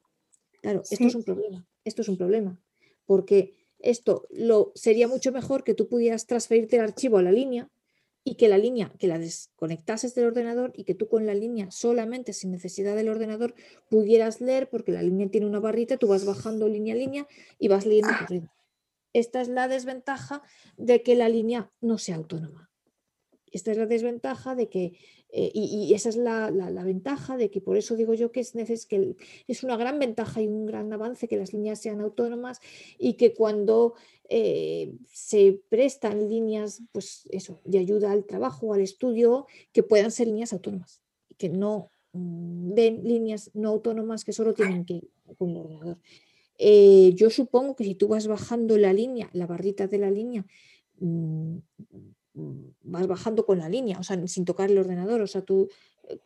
Claro, esto es un problema. Esto es un problema. Porque esto lo, sería mucho mejor que tú pudieras transferirte el archivo a la línea y que la línea, que la desconectases del ordenador y que tú con la línea solamente sin necesidad del ordenador pudieras leer porque la línea tiene una barrita, tú vas bajando línea a línea y vas leyendo ritmo. Esta es la desventaja de que la línea no sea autónoma. Esta es la desventaja de que eh, y, esa es la, ventaja de que por eso digo yo que es, que es una gran ventaja y un gran avance que las líneas sean autónomas y que cuando eh, se prestan líneas, pues eso, de ayuda al trabajo, al estudio, que puedan ser líneas autónomas y que no mm, den líneas no autónomas que solo tienen que ir con ordenador. Eh, yo supongo que si tú vas bajando la línea, la barrita de la línea, Mm, vas bajando con la línea, o sea, sin tocar el ordenador, o sea, tú eh,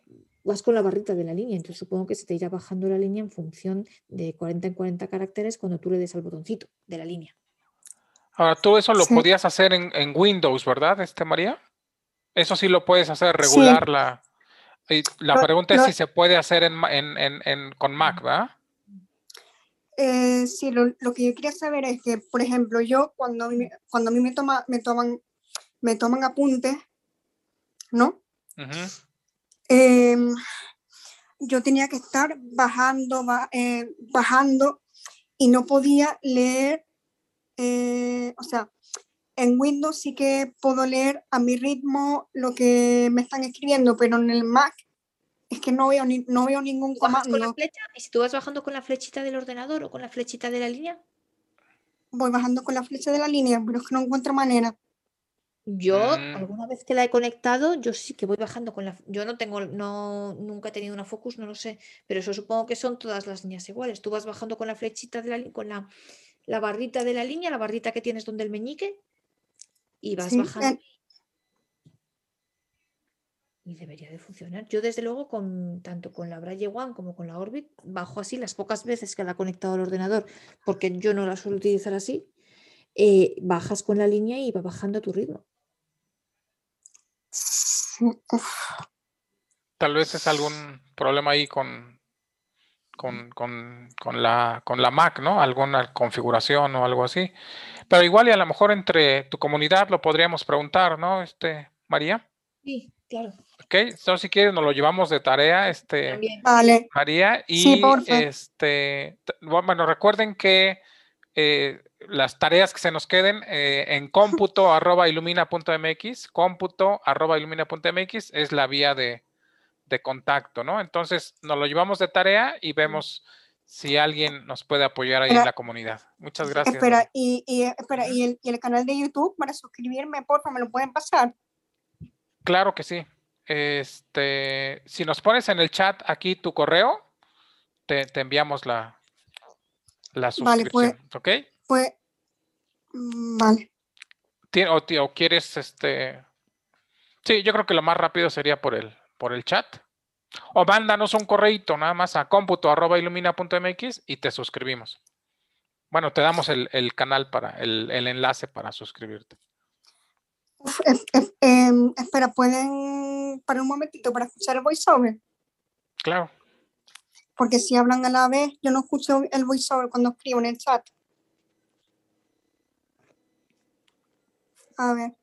vas con la barrita de la línea, entonces supongo que se te irá bajando la línea en función de 40 en 40 caracteres cuando tú le des al botoncito de la línea. Ahora, tú eso lo podías hacer en, Windows, ¿verdad, este María? Eso sí lo puedes hacer, regular la... la pregunta es si se puede hacer en, con Mac, ¿verdad? Eh, sí, lo, que yo quería saber es que, por ejemplo, yo cuando, cuando a mí me, toma, me toman me toman apuntes, ¿no? Em, yo tenía que estar bajando, eh, bajando y no podía leer, eh, o sea, en Windows sí que puedo leer a mi ritmo lo que me están escribiendo, pero en el Mac es que no veo, ni, no veo ningún comando. con la flecha? ¿Y si tú vas bajando con la flechita del ordenador o con la flechita de la línea? Voy bajando con la flecha de la línea, pero es que no encuentro manera. Yo, mm. alguna vez que la he conectado, yo sí que voy bajando con la. Yo no tengo, no, nunca he tenido una Focus, no lo sé, pero eso supongo que son todas las líneas iguales. Tú vas bajando con la flechita de la con la, la barrita de la línea, la barrita que tienes donde el meñique, y vas bajando. Y debería de funcionar. Yo, desde luego, con tanto con la Braille One como con la Orbit, bajo así las pocas veces que la he conectado al ordenador, porque yo no la suelo utilizar así, eh, bajas con la línea y va bajando a tu ritmo. Tal vez es algún problema ahí con, con, la, con la Mac, ¿no? Alguna configuración o algo así. Pero igual y a lo mejor entre tu comunidad lo podríamos preguntar, ¿no? Este, María. Sí, claro. Ok, entonces si quieres nos lo llevamos de tarea, este, vale. María. Y este, bueno, recuerden que eh, las tareas que se nos queden eh, en cómputo (laughs) arroba ilumina.mx, cómputo arroba ilumina.mx es la vía de, contacto, ¿no? Entonces nos lo llevamos de tarea y vemos si alguien nos puede apoyar ahí en la comunidad. Muchas gracias. Espera, y, espera, ¿y el, canal de YouTube para suscribirme, por favor, me lo pueden pasar? Claro que sí. Este, si nos pones en el chat aquí tu correo, te, te enviamos la, la Vale, pues- suscripción, ¿ok? Pues, vale. O, quieres, este... Sí, yo creo que lo más rápido sería por el, por el chat. O mándanos un correíto nada más a cómputo arroba ilumina.mx y te suscribimos. Bueno, te damos el, el canal para, el, el enlace para suscribirte. Uf, es- es- em, espera, ¿pueden para un momentito para escuchar el voiceover? Claro. Porque si hablan a la vez, yo no escucho el voiceover cuando escribo en el chat. A ver.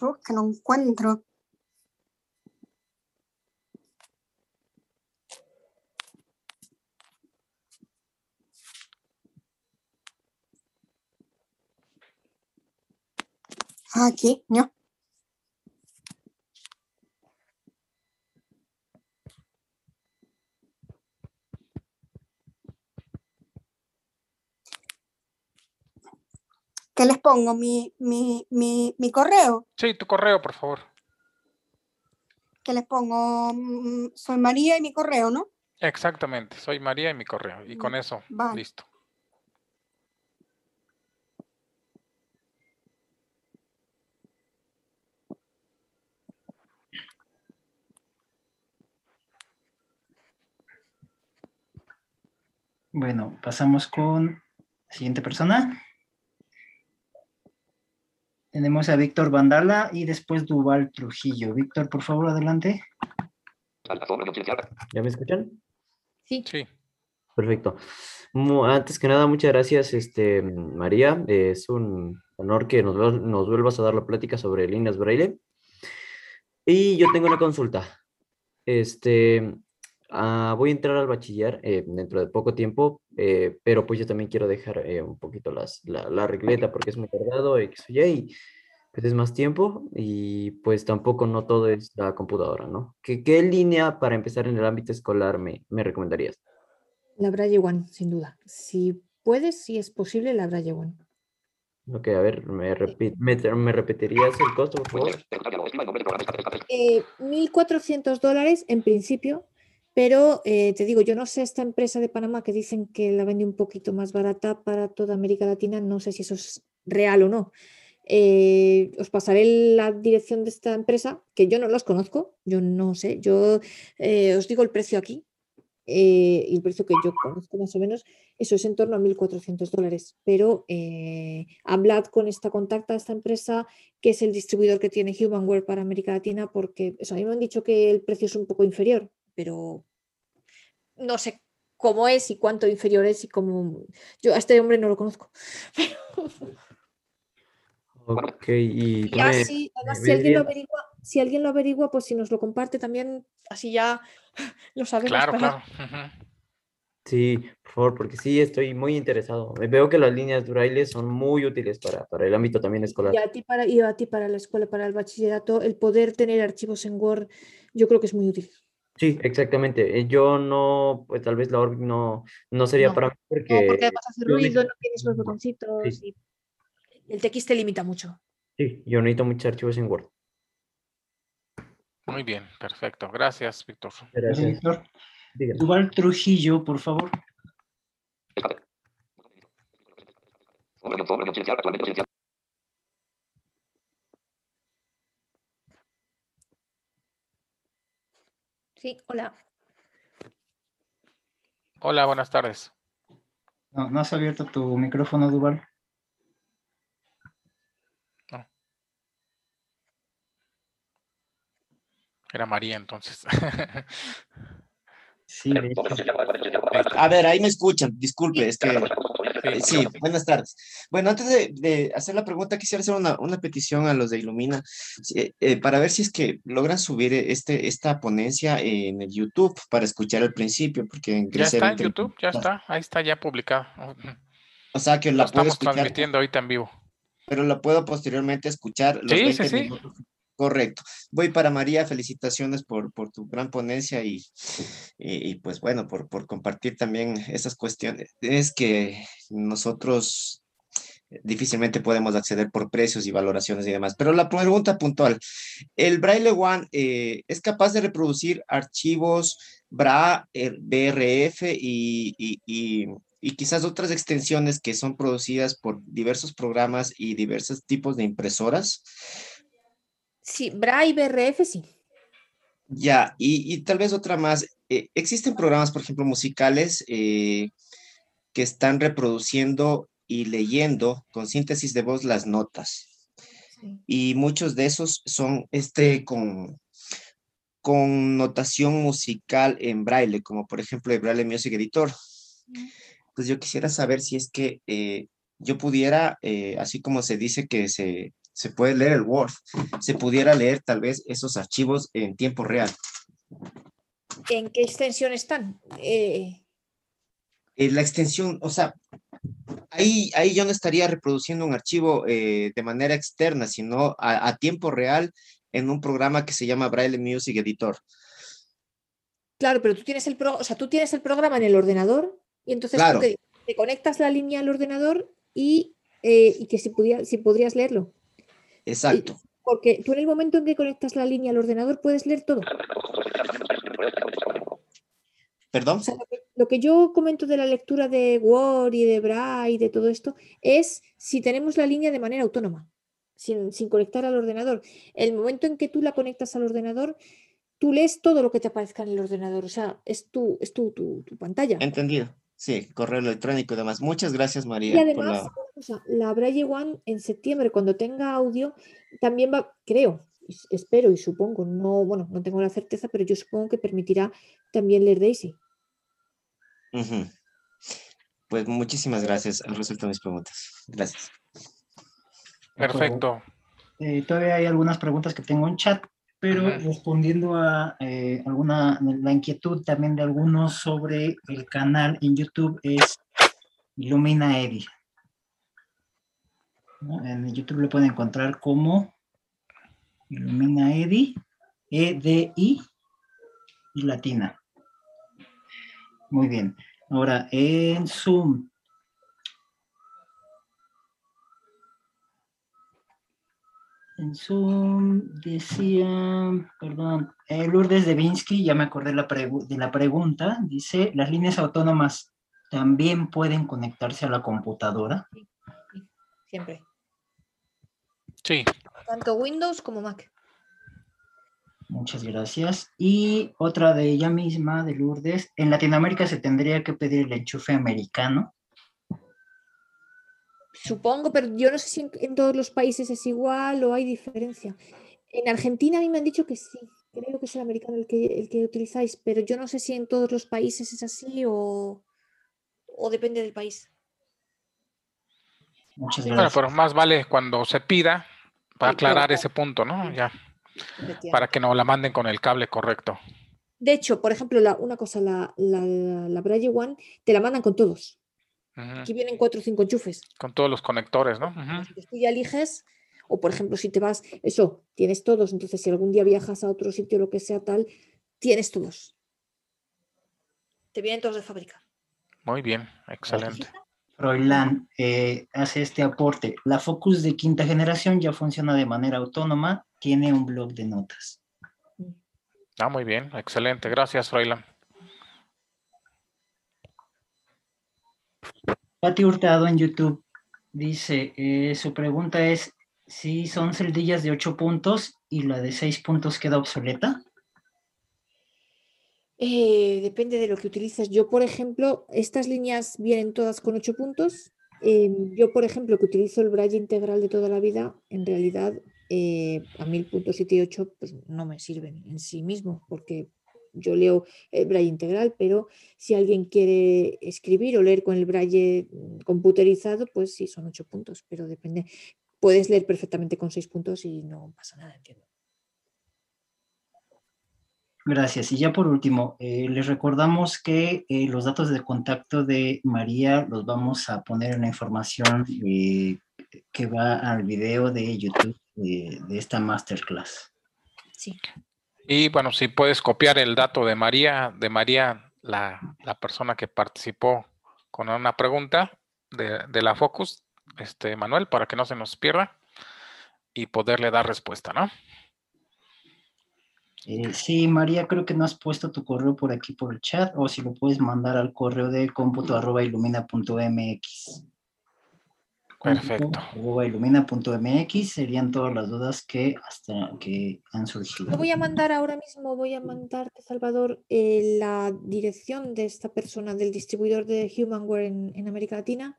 Uf, que no encuentro. Aquí, no. ¿Qué les pongo? ¿Mi, mi, mi, mi correo? Sí, tu correo, por favor. ¿Qué les pongo? Mm, Soy María y mi correo, ¿no? Exactamente, soy María y mi correo. Y con eso, Vale. listo. Bueno, pasamos con la siguiente persona. Tenemos a Víctor Vandala y después Duval Trujillo. Víctor, por favor, adelante. ¿Ya me escuchan? Sí. Sí. Perfecto. Antes que nada, muchas gracias, este, María. Es un honor que nos, nos vuelvas a dar la plática sobre líneas braille. Y yo tengo una consulta. Este, ah, voy a entrar al bachiller eh, dentro de poco tiempo, eh, pero pues yo también quiero dejar eh, un poquito las, la, la regleta porque es muy tardado, Y, y pues es más tiempo y pues tampoco no todo es la computadora, ¿no? ¿Qué, qué línea para empezar en el ámbito escolar me, me recomendarías? La Braille One, sin duda. Si puedes, si es posible, la Braille One. Ok, a ver, ¿me, repi- me, me repetirías el costo, por favor? Eh, 1.400 dólares en principio, pero eh, te digo, yo no sé esta empresa de Panamá que dicen que la vende un poquito más barata para toda América Latina, no sé si eso es real o no. Eh, os pasaré la dirección de esta empresa, que yo no los conozco, yo no sé, yo eh, os digo el precio aquí, eh, el precio que yo conozco más o menos, eso es en torno a 1.400 dólares, pero hablad con esta contacta, esta empresa, que es el distribuidor que tiene Humanware para América Latina, porque eso, a mí me han dicho que el precio es un poco inferior, pero no sé cómo es y cuánto inferior es y cómo... Yo a este hombre no lo conozco. (laughs) Ok, y Y así, además, si alguien, lo averigua, si alguien lo averigua, pues si nos lo comparte también, así ya (laughs) lo sabemos. Claro, para- claro. Sí, por favor, porque sí estoy muy interesado. Eh, Veo que las líneas braille son muy útiles para, para el ámbito también escolar. Y a ti para, y a ti para la escuela, para el bachillerato, el poder tener archivos en Word, yo creo que es muy útil. Sí, exactamente. Eh, Yo no, pues tal vez la Orbic no, no sería No, para mí No, porque además hace ruido, no tienes los botoncitos sí. y el TX te limita mucho. sí, yo necesito muchos archivos en Word. Muy bien, perfecto. Gracias, Víctor. Gracias. Víctor. Duval Trujillo, por favor. Sí, hola. Hola, buenas tardes. No, no has abierto tu micrófono, Duval. Era María entonces. (laughs) Sí, de hecho. A ver, ahí me escuchan, disculpe, es que Sí, buenas tardes. Bueno, antes de, hacer la pregunta, quisiera hacer una, petición a los de Ilumina eh, eh, para ver si es que logran subir este, esta ponencia en el YouTube para escuchar al principio, porque en Ya está en YouTube, ya está, ahí está ya publicado. O sea que la puedo estamos transmitiendo ahorita en vivo. Pero la puedo posteriormente escuchar. Los sí, sí, sí. Correcto. Voy para María, felicitaciones por, tu gran ponencia y, pues bueno, por, compartir también esas cuestiones. Es que nosotros difícilmente podemos acceder por precios y valoraciones y demás. Pero la pregunta puntual, ¿el Braille One eh, es capaz de reproducir archivos BRA, BRF y, y, y quizás otras extensiones que son producidas por diversos programas y diversos tipos de impresoras? Sí, BRA y BRF sí. Ya, y, tal vez otra más. Eh, existen programas, por ejemplo, musicales eh, que están reproduciendo y leyendo con síntesis de voz las notas. Y muchos de esos son este con, con notación musical en braille, como por ejemplo el Braille Music Editor. Pues yo quisiera saber si es que eh, yo pudiera, así como se dice que se se puede leer el Word, se pudiera leer tal vez esos archivos en tiempo real. ¿En qué extensión están? Eh... la extensión, o sea, ahí, ahí yo no estaría reproduciendo un archivo eh, de manera externa, sino a, tiempo real en un programa que se llama Braille Music Editor. Claro, pero tú tienes el, o sea, tú tienes el programa en el ordenador y entonces te, conectas la línea al ordenador y, eh, y que si, pudiera, si podrías leerlo. Exacto. Porque tú en el momento en que conectas la línea al ordenador puedes leer todo. ¿Perdón? lo, que, yo comento de la lectura de Word y de Braille y de todo esto es si tenemos la línea de manera autónoma, sin, conectar al ordenador. El momento en que tú la conectas al ordenador, tú lees todo lo que te aparezca en el ordenador. O sea, es tu, es tu, tu, pantalla. Entendido. Sí, correo electrónico y demás. Muchas gracias, María. Y además, la Braille One en septiembre, cuando tenga audio, también va, creo, espero y supongo, no, bueno, no tengo la certeza, pero yo supongo que permitirá también leer Daisy. Pues muchísimas gracias. Han resuelto mis preguntas. Gracias. Perfecto. Eh, todavía hay algunas preguntas que tengo en chat, pero respondiendo a eh, alguna, la inquietud también de algunos sobre el canal en YouTube es Ilumina Eddie. En YouTube lo pueden encontrar como Ilumina Edi, E-D-I y latina. Muy bien. Ahora, en Zoom. En Zoom decía, perdón, eh, Lourdes de Vinsky, ya me acordé la de la pregunta, dice, ¿las líneas autónomas también pueden conectarse a la computadora? siempre. Sí. Tanto Windows como Mac. Muchas gracias. Y otra de ella misma, de Lourdes, en Latinoamérica se tendría que pedir el enchufe americano. Supongo, pero yo no sé si en, todos los países es igual o hay diferencia. En Argentina a mí me han dicho que sí, creo que es el americano el que, el que utilizáis, pero yo no sé si en todos los países es así o, o depende del país. Muchas gracias. Bueno, pero más vale cuando se pida para aclarar ese punto, ¿no? Ya. Para que no la manden con el cable correcto. De hecho, por ejemplo, una cosa, la, la, la Braille One te la mandan con todos. Aquí vienen cuatro o cinco enchufes. Con todos los conectores, ¿no? Entonces tú ya eliges, o por ejemplo, si te vas, eso, tienes todos, entonces si algún día viajas a otro sitio, lo que sea tal, tienes todos. Te vienen todos de fábrica. Muy bien, excelente. Froilán eh, hace este aporte. La Focus de quinta generación ya funciona de manera autónoma, tiene un blog de notas. Ah, muy bien, excelente. Gracias, Froilán. Pati Hurtado en YouTube dice, eh, su pregunta es si son celdillas de 8 puntos y la de 6 puntos queda obsoleta. Eh, depende de lo que utilices. Yo, por ejemplo, estas líneas vienen todas con 8 puntos. Em, yo, por ejemplo, que utilizo el braille integral de toda la vida, en realidad eh, a 1000 puntos 7 y 8 pues, no me sirven en sí mismo, porque yo leo el braille integral, pero si alguien quiere escribir o leer con el braille mm, computerizado, pues sí, son ocho puntos, pero depende. Puedes leer perfectamente con seis puntos y no pasa nada, entiendo. Gracias. Y ya por último, eh, les recordamos que eh, los datos de contacto de María los vamos a poner en la información eh, que va al video de YouTube de, de esta masterclass. Sí. Y bueno, si puedes copiar el dato de María, de María, la, la persona que participó con una pregunta de, de, la Focus, este Manuel, para que no se nos pierda y poderle dar respuesta, ¿no? Eh, sí, María, creo que no has puesto tu correo por aquí por el chat o si lo puedes mandar al correo de cómputo arroba ilumina.mx. Perfecto. Arroba ilumina.mx serían todas las dudas que hasta que han surgido. Voy a mandar ahora mismo, voy a mandarte, Salvador, eh, la dirección de esta persona del distribuidor de Humanware en, en América Latina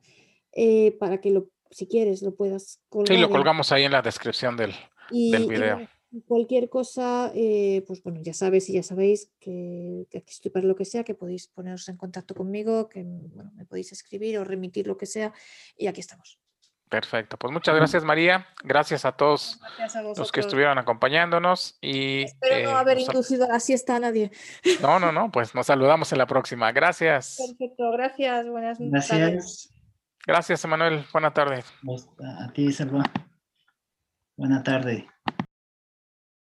eh, para que lo, si quieres, lo puedas colgar. Sí, lo colgamos ahí en la descripción del, y, del video. Y, cualquier cosa, eh, pues bueno, ya sabes y ya sabéis que, que, aquí estoy para lo que sea, que podéis poneros en contacto conmigo, que bueno, me podéis escribir o remitir lo que sea y aquí estamos. Perfecto, pues muchas gracias María, gracias a todos gracias a los que estuvieron acompañándonos y... Espero eh, no haber inducido a la siesta a nadie. No, no, no, pues nos saludamos en la próxima, gracias. Perfecto, gracias, buenas gracias. tardes. Gracias, Emanuel, buena tarde. A ti, Salva. Buena tarde.